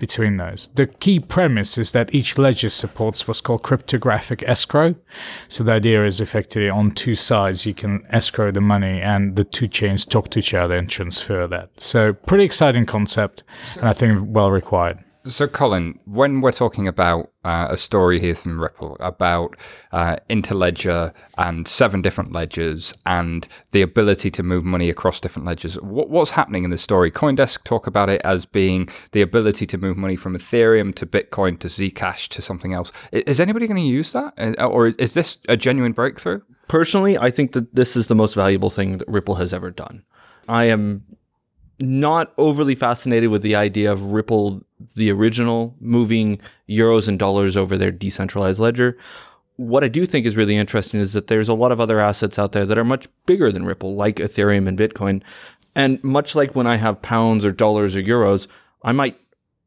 between those. The key premise is that each ledger supports what's called cryptographic escrow. So the idea is effectively on two sides you can escrow the money and the two chains talk to each other and transfer that. So pretty exciting concept and I think well required. So, Colin, when we're talking about uh, a story here from Ripple about uh, Interledger and seven different ledgers and the ability to move money across different ledgers, what, what's happening in this story? Coindesk talk about it as being the ability to move money from Ethereum to Bitcoin to Zcash to something else. Is anybody going to use that, Uh, or is this a genuine breakthrough? Personally, I think that this is the most valuable thing that Ripple has ever done. I am not overly fascinated with the idea of Ripple, the original, moving euros and dollars over their decentralized ledger. what I do think is really interesting is that there's a lot of other assets out there that are much bigger than Ripple, like Ethereum and Bitcoin. And much like when I have pounds or dollars or euros, I might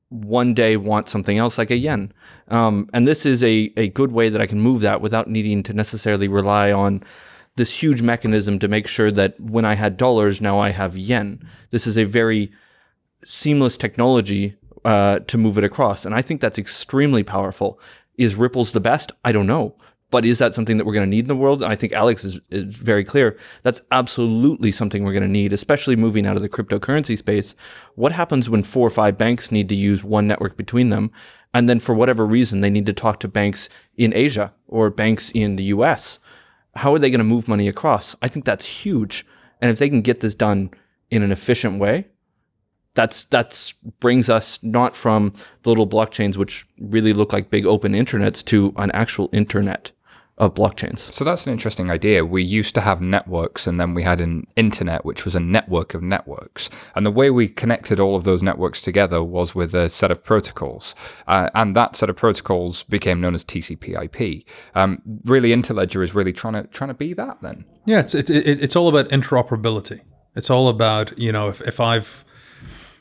one day want something else like a yen. Um, and this is a, a good way that I can move that without needing to necessarily rely on this huge mechanism to make sure that when I had dollars, now I have yen. This is a very seamless technology uh, to move it across. And I think that's extremely powerful. Is Ripple's the best? I don't know. But is that something that we're going to need in the world? And I think Alex is, is very clear. That's absolutely something we're going to need, especially moving out of the cryptocurrency space. What happens when four or five banks need to use one network between them? And then for whatever reason, they need to talk to banks in Asia or banks in the US. How are they going to move money across? I think that's huge. And if they can get this done in an efficient way, that's that's brings us not from the little blockchains which really look like big open internets to an actual internet of blockchains. So that's an interesting idea. We used to have networks and then we had an internet, which was a network of networks. And the way we connected all of those networks together was with a set of protocols. Uh, and that set of protocols became known as TCP IP. Um, really, Interledger is really trying to, trying to be that then. Yeah, it's, it, it, it's all about interoperability. It's all about, you know, if, if I've,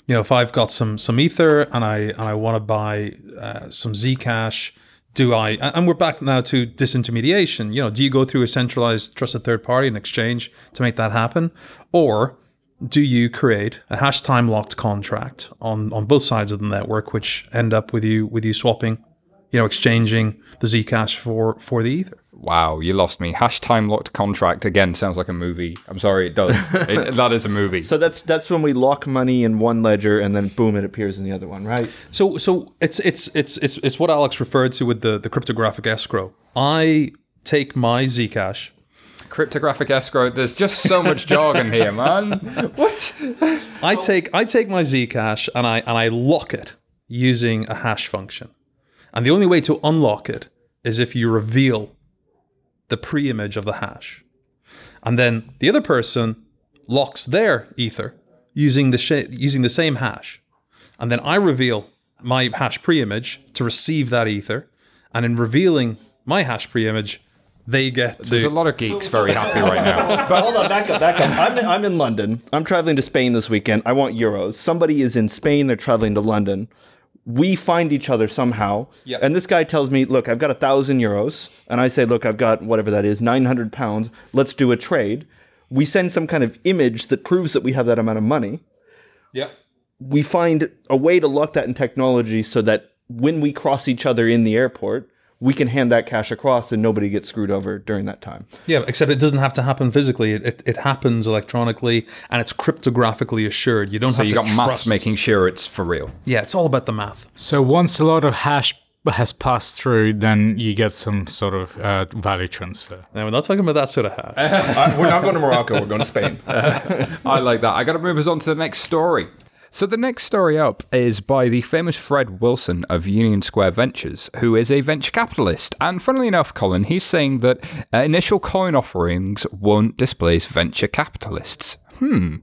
you know, if I've got some some ether and I and I want to buy uh, some Zcash, do I? And we're back now to disintermediation. You know, do you go through a centralized trusted third party and exchange to make that happen, or do you create a hash time locked contract on on both sides of the network, which end up with you with you swapping, you know, exchanging the Zcash for for the ether? Wow, you lost me. Hash time locked contract again sounds like a movie. I'm sorry, it does. [LAUGHS] it, that is a movie. So that's that's when we lock money in one ledger and then boom, it appears in the other one, right? So so it's it's it's it's it's what Alex referred to with the the cryptographic escrow. I take my Zcash. Cryptographic escrow. There's just so much jargon here, man. [LAUGHS] What? I take I take my Zcash and I and I lock it using a hash function. And the only way to unlock it is if you reveal the pre-image of the hash. And then the other person locks their ether using the sh- using the same hash. And then I reveal my hash pre-image to receive that ether. And in revealing my hash pre-image, they get to. There's a lot of geeks very happy right now. [LAUGHS] But hold on, back up, back up. I'm, I'm in London. I'm traveling to Spain this weekend. I want euros. Somebody is in Spain. They're traveling to London. We find each other somehow. Yep. And this guy tells me, look, I've got a thousand euros. And I say, look, I've got whatever that is, 900 pounds. Let's do a trade. We send some kind of image that proves that we have that amount of money. yeah. We find a way to lock that in technology so that when we cross each other in the airport, we can hand that cash across and nobody gets screwed over during that time. Yeah, except it doesn't have to happen physically. It, it, it happens electronically and it's cryptographically assured. You don't So have you to got maths trust. making sure it's for real. Yeah, it's all about the math. So once a lot of hash has passed through, then you get some sort of uh, value transfer. Now, we're not talking about that sort of hash. [LAUGHS] Uh, we're not going to Morocco. We're going to Spain. [LAUGHS] I like that. I got to move us on to the next story. So the next story up is by the famous Fred Wilson of Union Square Ventures, who is a venture capitalist. And funnily enough, Colin, he's saying that uh, initial coin offerings won't displace venture capitalists. Hmm.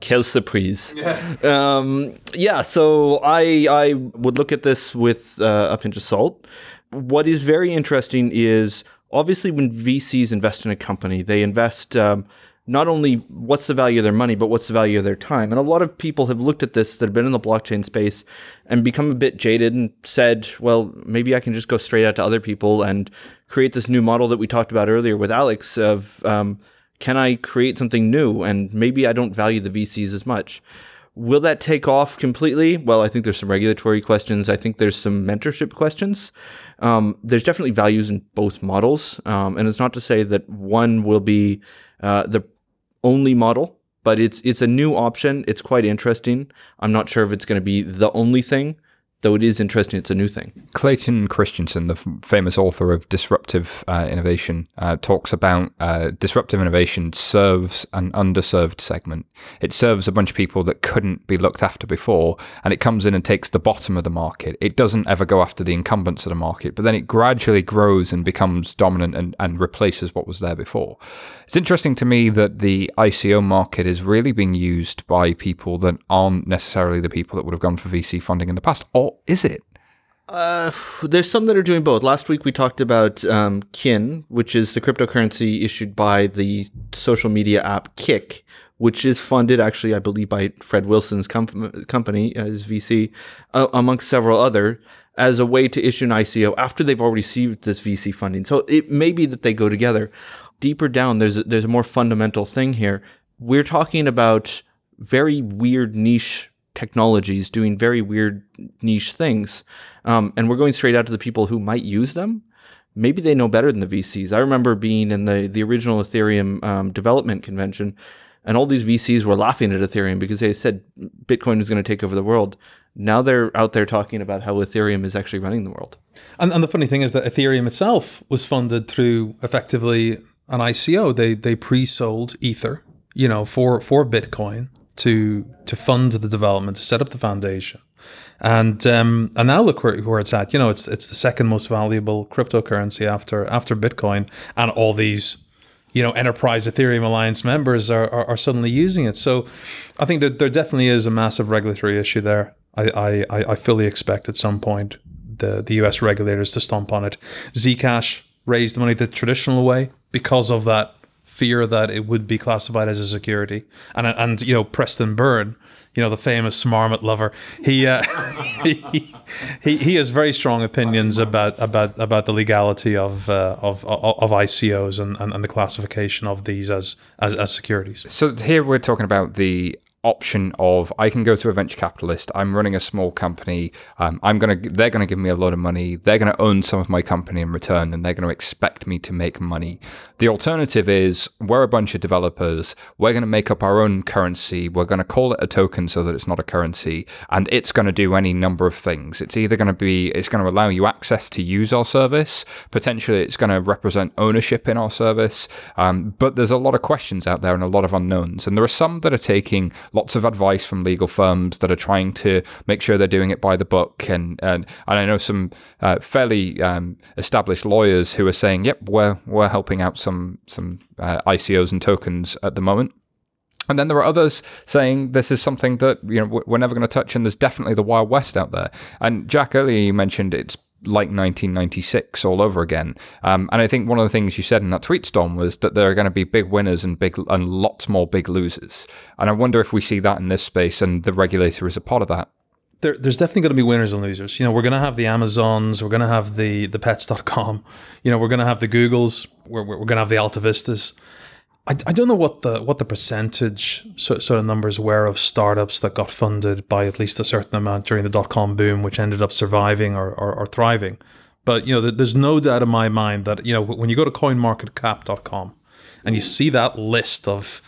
Quelle surprise. [LAUGHS] Yeah. Um, yeah, so I, I would look at this with uh, a pinch of salt. What is very interesting is obviously when VCs invest in a company, they invest um, not only what's the value of their money, but what's the value of their time. And a lot of people have looked at this that have been in the blockchain space and become a bit jaded and said, well, maybe I can just go straight out to other people and create this new model that we talked about earlier with Alex of um, can I create something new? And maybe I don't value the VCs as much. Will that take off completely? Well, I think there's some regulatory questions. I think there's some mentorship questions. Um, there's definitely values in both models. Um, and it's not to say that one will be uh, the only model, but it's it's a new option. It's quite interesting. I'm not sure if it's going to be the only thing, though it is interesting. It's a new thing. Clayton Christensen, the f- famous author of Disruptive uh, Innovation, uh, talks about uh, disruptive innovation serves an underserved segment. It serves a bunch of people that couldn't be looked after before, and it comes in and takes the bottom of the market. It doesn't ever go after the incumbents of the market, but then it gradually grows and becomes dominant and, and replaces what was there before. It's interesting to me that the ICO market is really being used by people that aren't necessarily the people that would have gone for VC funding in the past, or is it? Uh, there's some that are doing both. Last week we talked about um, Kin, which is the cryptocurrency issued by the social media app Kik, which is funded actually, I believe, by Fred Wilson's com- company as VC, uh, amongst several other, as a way to issue an ICO after they've already received this VC funding. So it may be that they go together. Deeper down, there's a, there's a more fundamental thing here. We're talking about very weird niche technologies doing very weird niche things. Um, and we're going straight out to the people who might use them. Maybe they know better than the VCs. I remember being in the, the original Ethereum um, development convention, and all these VCs were laughing at Ethereum because they said Bitcoin was going to take over the world. Now they're out there talking about how Ethereum is actually running the world. And, and the funny thing is that Ethereum itself was funded through effectively an ICO. They they pre-sold Ether, you know, for for Bitcoin to to fund the development, to set up the foundation, and um, and now look where, where it's at. You know, it's it's the second most valuable cryptocurrency after after Bitcoin, and all these you know enterprise Ethereum Alliance members are, are, are suddenly using it. So I think that there definitely is a massive regulatory issue there. I, I, I fully expect at some point the, the US regulators to stomp on it. Zcash raised money the traditional way because of that fear that it would be classified as a security. And and you know Preston Byrne, you know the famous Marmot lover, he, uh, [LAUGHS] he, he he has very strong opinions about about about the legality of uh, of, of ICOs and, and, and the classification of these as, as as securities. So here we're talking about the option of I can go to a venture capitalist. I'm running a small company. Um, I'm gonna they're gonna give me a lot of money. They're gonna own some of my company in return, and they're gonna expect me to make money. The alternative is we're a bunch of developers. We're gonna make up our own currency. We're gonna call it a token so that it's not a currency, and it's gonna do any number of things. It's either gonna be it's gonna allow you access to use our service. Potentially, it's gonna represent ownership in our service. Um, but there's a lot of questions out there and a lot of unknowns, and there are some that are taking lots of advice from legal firms that are trying to make sure they're doing it by the book. And and, and I know some uh, fairly um, established lawyers who are saying, "Yep, we're we're helping out some some uh, ICOs and tokens at the moment." And then there are others saying this is something that you know we're never going to touch, and there's definitely the Wild West out there. And Jack earlier you mentioned it's like 1996 all over again. Um, and I think one of the things you said in that tweet storm was that there are going to be big winners and big and lots more big losers. And I wonder if we see that in this space, and the regulator is a part of that. There, there's definitely going to be winners and losers. You know, we're going to have the Amazons, we're going to have the the Pets.com, you know, we're going to have the Googles, we're, we're going to have the Altavistas. I, I don't know what the what the percentage sort, of numbers were of startups that got funded by at least a certain amount during the dot com boom, which ended up surviving or, or, or thriving. But you know, there's no doubt in my mind that you know when you go to CoinMarketCap.com and you see that list of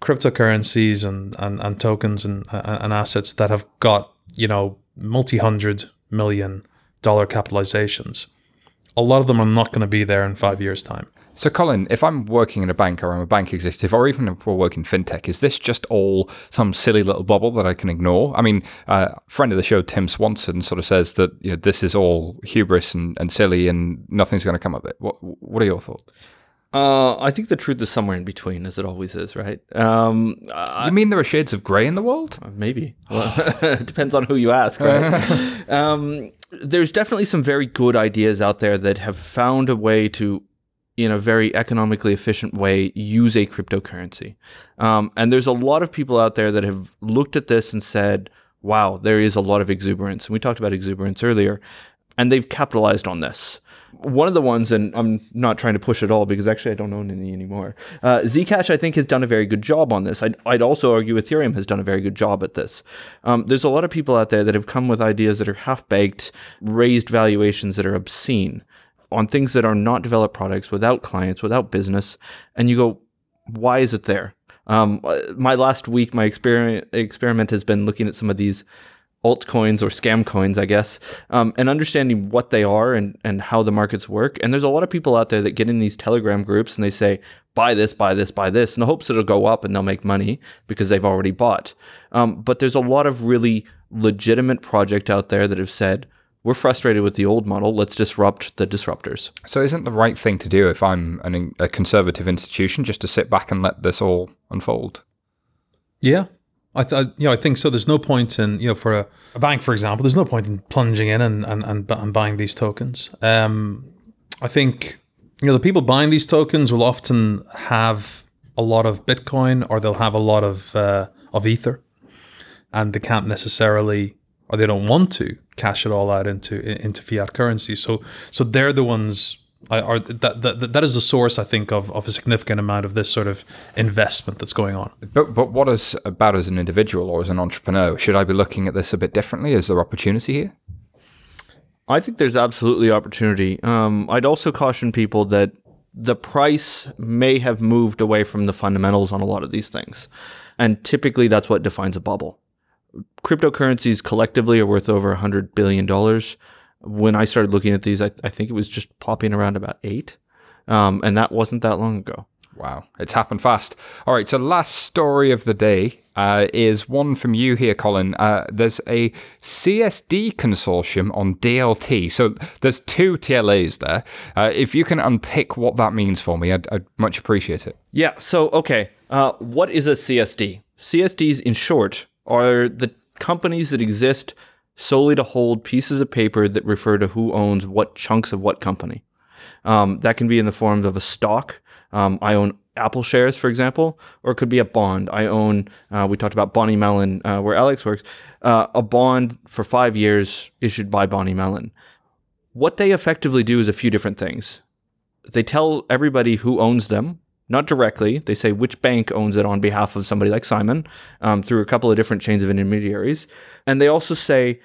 cryptocurrencies and, and, and tokens and, and assets that have got you know multi hundred million dollar capitalizations, a lot of them are not going to be there in five years' time. So, Colin, if I'm working in a bank or I'm a bank executive, or even if we're working fintech, is this just all some silly little bubble that I can ignore? I mean, uh, friend of the show, Tim Swanson, sort of says that you know this is all hubris and, and silly, and nothing's going to come of it. What What are your thoughts? Uh, I think the truth is somewhere in between, as it always is, right? Um, you mean there are shades of grey in the world? Maybe. Well, [LAUGHS] it depends on who you ask, right? [LAUGHS] um, there's definitely some very good ideas out there that have found a way to in a very economically efficient way use a cryptocurrency. Um, and there's a lot of people out there that have looked at this and said, wow, there is a lot of exuberance. And we talked about exuberance earlier, and they've capitalized on this. One of the ones, and I'm not trying to push at all because actually I don't own any anymore. Uh, Zcash, I think, has done a very good job on this. I'd, I'd also argue Ethereum has done a very good job at this. Um, there's a lot of people out there that have come with ideas that are half baked, raised valuations that are obscene on things that are not developed products without clients, without business, and you go, why is it there? Um, my last week, my experiment experiment has been looking at some of these altcoins or scam coins, I guess, um, and understanding what they are and, and how the markets work. And there's a lot of people out there that get in these Telegram groups and they say, buy this, buy this, buy this, in the hopes it'll go up and they'll make money because they've already bought. Um, but there's a lot of really legitimate project out there that have said, we're frustrated with the old model. Let's disrupt the disruptors. So, isn't the right thing to do if I'm an, a conservative institution just to sit back and let this all unfold? Yeah, I th- you know I think so. There's no point in you know for a, a bank, for example, there's no point in plunging in and and, and, and buying these tokens. Um, I think you know the people buying these tokens will often have a lot of Bitcoin or they'll have a lot of uh, of Ether, and they can't necessarily or they don't want to cash it all out into into fiat currency. So so they're the ones. I, are that, that that is the source I think of, of a significant amount of this sort of investment that's going on. But but what is about as an individual or as an entrepreneur? Should I be looking at this a bit differently? Is there opportunity here? I think there's absolutely opportunity. Um, I'd also caution people that the price may have moved away from the fundamentals on a lot of these things. And typically that's what defines a bubble. Cryptocurrencies collectively are worth over $100 billion. When I started looking at these, I, I think it was just popping around about eight. Um, and that wasn't that long ago. Wow, it's happened fast. All right, so last story of the day uh, is one from you here, Colin. Uh, there's a CSD consortium on DLT. So there's two TLAs there. Uh, if you can unpick what that means for me, I'd, I'd much appreciate it. Yeah. So, okay. Uh, what is a CSD? CSDs, in short, are the companies that exist solely to hold pieces of paper that refer to who owns what chunks of what company. Um, that can be in the form of a stock. Um, I own Apple shares, for example, or it could be a bond. I own, uh, we talked about BNY Mellon, uh, where Alex works, uh, a bond for five years issued by BNY Mellon. What they effectively do is a few different things. They tell everybody who owns them, not directly. They say which bank owns it on behalf of somebody like Simon um, through a couple of different chains of intermediaries. And they also say,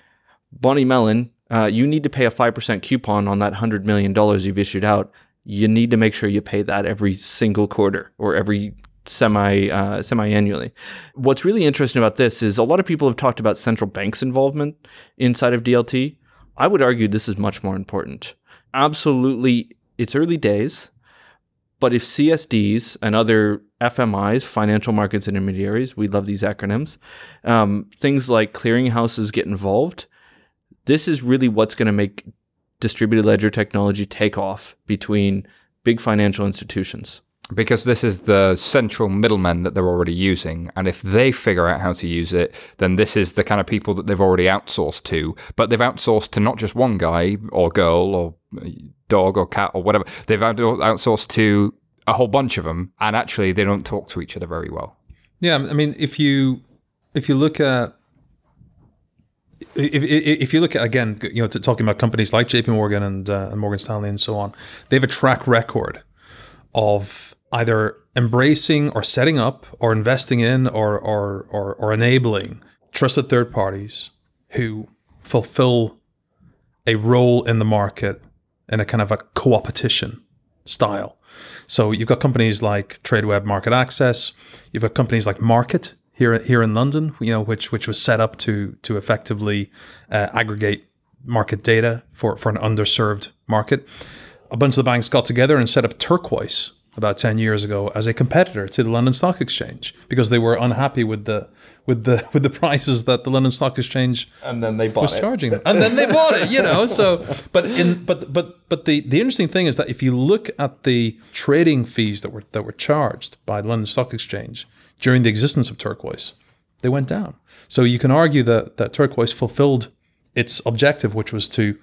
BNY Mellon, uh, you need to pay a 5% coupon on that $100 million you've issued out. You need to make sure you pay that every single quarter or every semi uh, semi annually. What's really interesting about this is a lot of people have talked about central banks' involvement inside of DLT. I would argue this is much more important. Absolutely, it's early days, but if CSDs and other FMIs, financial markets intermediaries, we love these acronyms, um, things like clearinghouses get involved, this is really what's going to make distributed ledger technology take off between big financial institutions. Because this is the central middleman that they're already using. And if they figure out how to use it, then this is the kind of people that they've already outsourced to. But they've outsourced to not just one guy or girl or dog or cat or whatever. They've outsourced to a whole bunch of them. And actually, they don't talk to each other very well. Yeah, I mean, if you if you look at if, if you look at again, you know, talking about companies like J.P. Morgan and, uh, and Morgan Stanley and so on, they have a track record of either embracing or setting up or investing in or or or, or enabling trusted third parties who fulfill a role in the market in a kind of a co-opetition style. So you've got companies like TradeWeb MarketAxess, you've got companies like Markit here here in London, you know, which which was set up to to effectively uh, aggregate market data for for an underserved market. A bunch of the banks got together and set up Turquoise about 10 years ago as a competitor to the London Stock Exchange because they were unhappy with the with the [LAUGHS] with the prices that the London Stock Exchange and then they bought was it. charging them. And then they bought it, you know. So but in but but but the the interesting thing is that if you look at the trading fees that were that were charged by the London Stock Exchange during the existence of Turquoise, they went down. So you can argue that that Turquoise fulfilled its objective which was to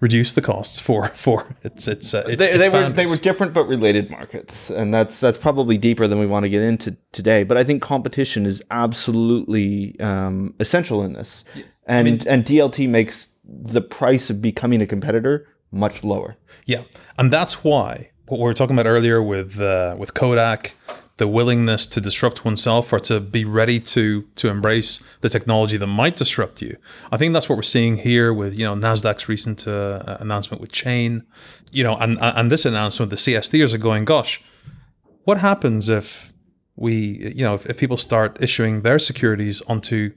reduce the costs for for its its, uh, its they, its they were they were different but related markets, and that's that's probably deeper than we want to get into today. But I think competition is absolutely um, essential in this, and and DLT makes the price of becoming a competitor much lower. Yeah, and that's why what we were talking about earlier with uh, with Kodak, the willingness to disrupt oneself or to be ready to to embrace the technology that might disrupt you. I think that's what we're seeing here with you know Nasdaq's recent uh, announcement with Chain, you know, and and this announcement, the CSDers are going, gosh, what happens if we you know if, if people start issuing their securities onto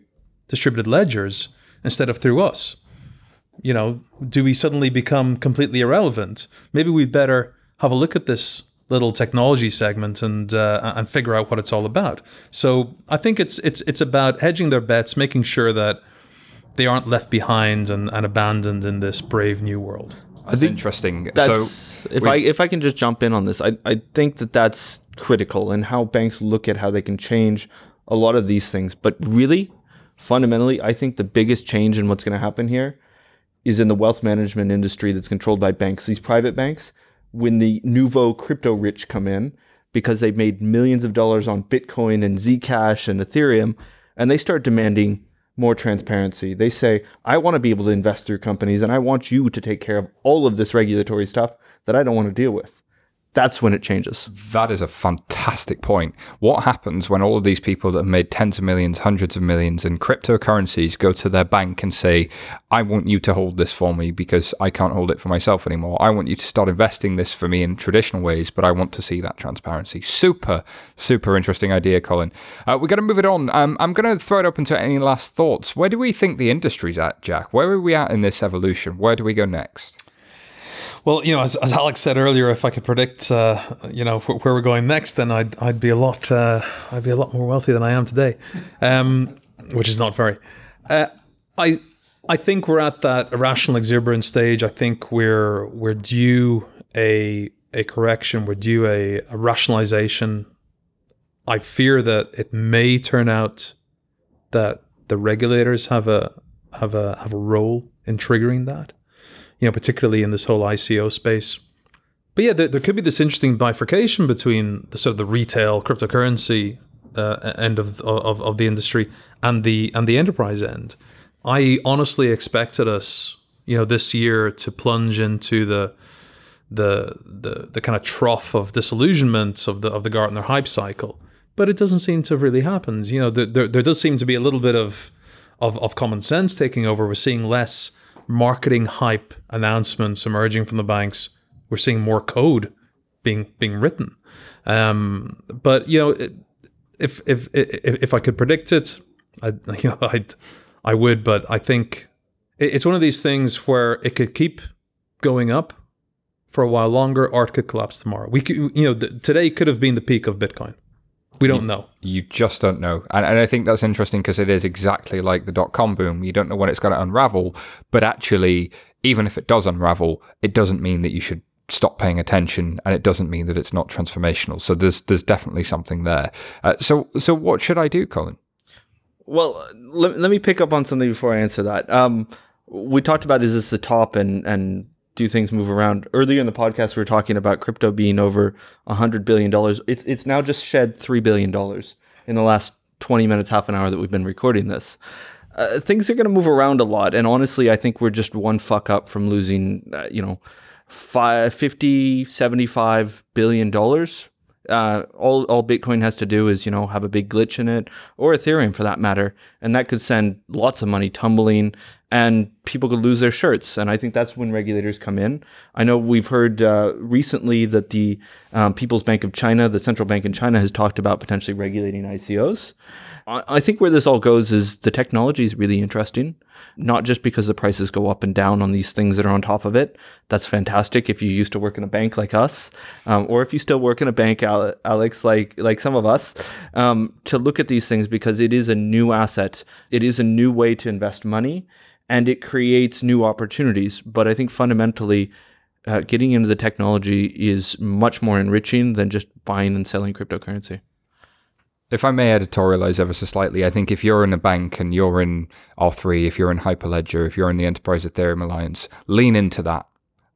distributed ledgers instead of through us? you know, do we suddenly become completely irrelevant? Maybe we'd better have a look at this little technology segment and uh, and figure out what it's all about. So I think it's it's it's about hedging their bets, making sure that they aren't left behind and, and abandoned in this brave new world. That's interesting. That's so if we- I if I can just jump in on this, I I think that that's critical and how banks look at how they can change a lot of these things. But really, fundamentally, I think the biggest change in what's going to happen here is in the wealth management industry that's controlled by banks, these private banks. When the nouveau crypto rich come in, because they've made millions of dollars on Bitcoin and Zcash and Ethereum, and they start demanding more transparency. They say, I want to be able to invest through companies and I want you to take care of all of this regulatory stuff that I don't want to deal with that's when it changes. That is a fantastic point. What happens when all of these people that have made tens of millions, hundreds of millions in cryptocurrencies go to their bank and say, I want you to hold this for me because I can't hold it for myself anymore. I want you to start investing this for me in traditional ways, but I want to see that transparency. Super, super interesting idea, Colin. Uh, we're going to move it on. Um, I'm going to throw it open to any last thoughts. Where do we think the industry's at, Jack? Where are we at in this evolution? Where do we go next? Well, you know, as, as Alex said earlier, if I could predict, uh, you know, wh- where we're going next, then I'd I'd be a lot uh, I'd be a lot more wealthy than I am today, um, which is not very. Uh, I I think we're at that irrational exuberance stage. I think we're we're due a a correction. We're due a, a rationalization. I fear that it may turn out that the regulators have a have a have a role in triggering that you know, particularly in this whole ICO space. But yeah, there, there could be this interesting bifurcation between the sort of the retail cryptocurrency uh, end of, of of the industry and the and the enterprise end. I honestly expected us, you know, this year to plunge into the the the the kind of trough of disillusionment of the of the Gartner hype cycle, but it doesn't seem to have really happened. You know, there there does seem to be a little bit of of, of common sense taking over. We're seeing less marketing hype announcements emerging from the banks. We're seeing more code being being written. Um, but you know, if, if if if I could predict it, I [LAUGHS] you know I'd I would. But I think it's one of these things where it could keep going up for a while longer, or it could collapse tomorrow. We could, you know, today could have been the peak of Bitcoin. We don't you, know. You just don't know. And, and I think that's interesting because it is exactly like the dot com boom. You don't know when it's going to unravel, but actually, even if it does unravel, it doesn't mean that you should stop paying attention and it doesn't mean that it's not transformational. So there's there's definitely something there. Uh, so so what should I do, Colin? Well, let, let me pick up on something before I answer that. Um, we talked about is this the top and and do things move around. Earlier in the podcast, we were talking about crypto being over $100 billion. It's, it's now just shed $3 billion in the last 20 minutes, half an hour that we've been recording this. Uh, things are going to move around a lot. And honestly, I think we're just one fuck up from losing, uh, you know, five, 50, 75 billion dollars. Uh, all, all Bitcoin has to do is, you know, have a big glitch in it or Ethereum for that matter. And that could send lots of money tumbling and people could lose their shirts. And I think that's when regulators come in. I know we've heard uh, recently that the um, People's Bank of China, the central bank in China, has talked about potentially regulating ICOs. I think where this all goes is the technology is really interesting, not just because the prices go up and down on these things that are on top of it. That's fantastic if you used to work in a bank like us, um, or if you still work in a bank, Alex, like like some of us, um, to look at these things because it is a new asset. It is a new way to invest money and it creates new opportunities. But I think fundamentally, uh, getting into the technology is much more enriching than just buying and selling cryptocurrency. If I may editorialize ever so slightly, I think if you're in a bank and you're in R3, if you're in Hyperledger, if you're in the Enterprise Ethereum Alliance, lean into that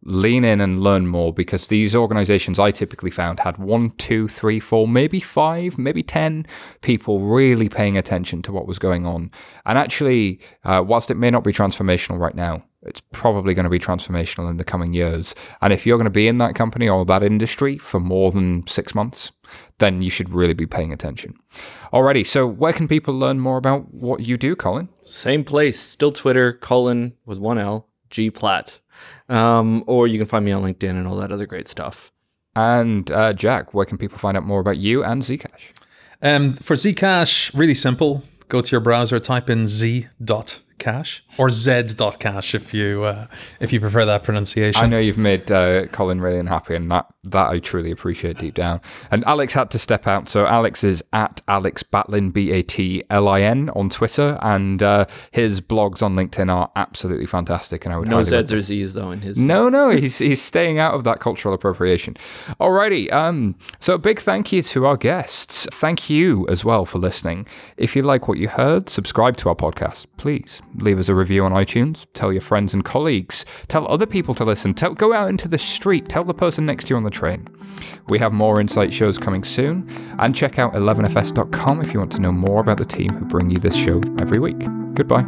lean in and learn more because these organizations I typically found had one, two, three, four, maybe five, maybe 10 people really paying attention to what was going on. And actually, uh, whilst it may not be transformational right now, it's probably going to be transformational in the coming years. And if you're going to be in that company or that industry for more than six months, then you should really be paying attention. Alrighty, so where can people learn more about what you do, Colin? Same place, still Twitter, Colin with one L, G Platt. Um, or you can find me on LinkedIn and all that other great stuff. And uh, Jack, where can people find out more about you and Zcash? Um, for Zcash, really simple. Go to your browser, type in z.cash cash or z dot cash if you uh, if you prefer that pronunciation. I know you've made uh, Colin really unhappy, and that that I truly appreciate deep down. And Alex had to step out, so Alex is at Alex Batlin B A T L I N on Twitter, and uh, his blogs on LinkedIn are absolutely fantastic. And I would No Z's or Z's though in his. No, no, he's he's staying out of that cultural appropriation. Alrighty, um, so a big thank you to our guests. Thank you as well for listening. If you like what you heard, subscribe to our podcast. Please leave us a review on iTunes. Tell your friends and colleagues. Tell other people to listen. Tell go out into the street. Tell the person next to you on the train. We have more insight shows coming soon, and check out 11fs.com if you want to know more about the team who bring you this show every week. Goodbye.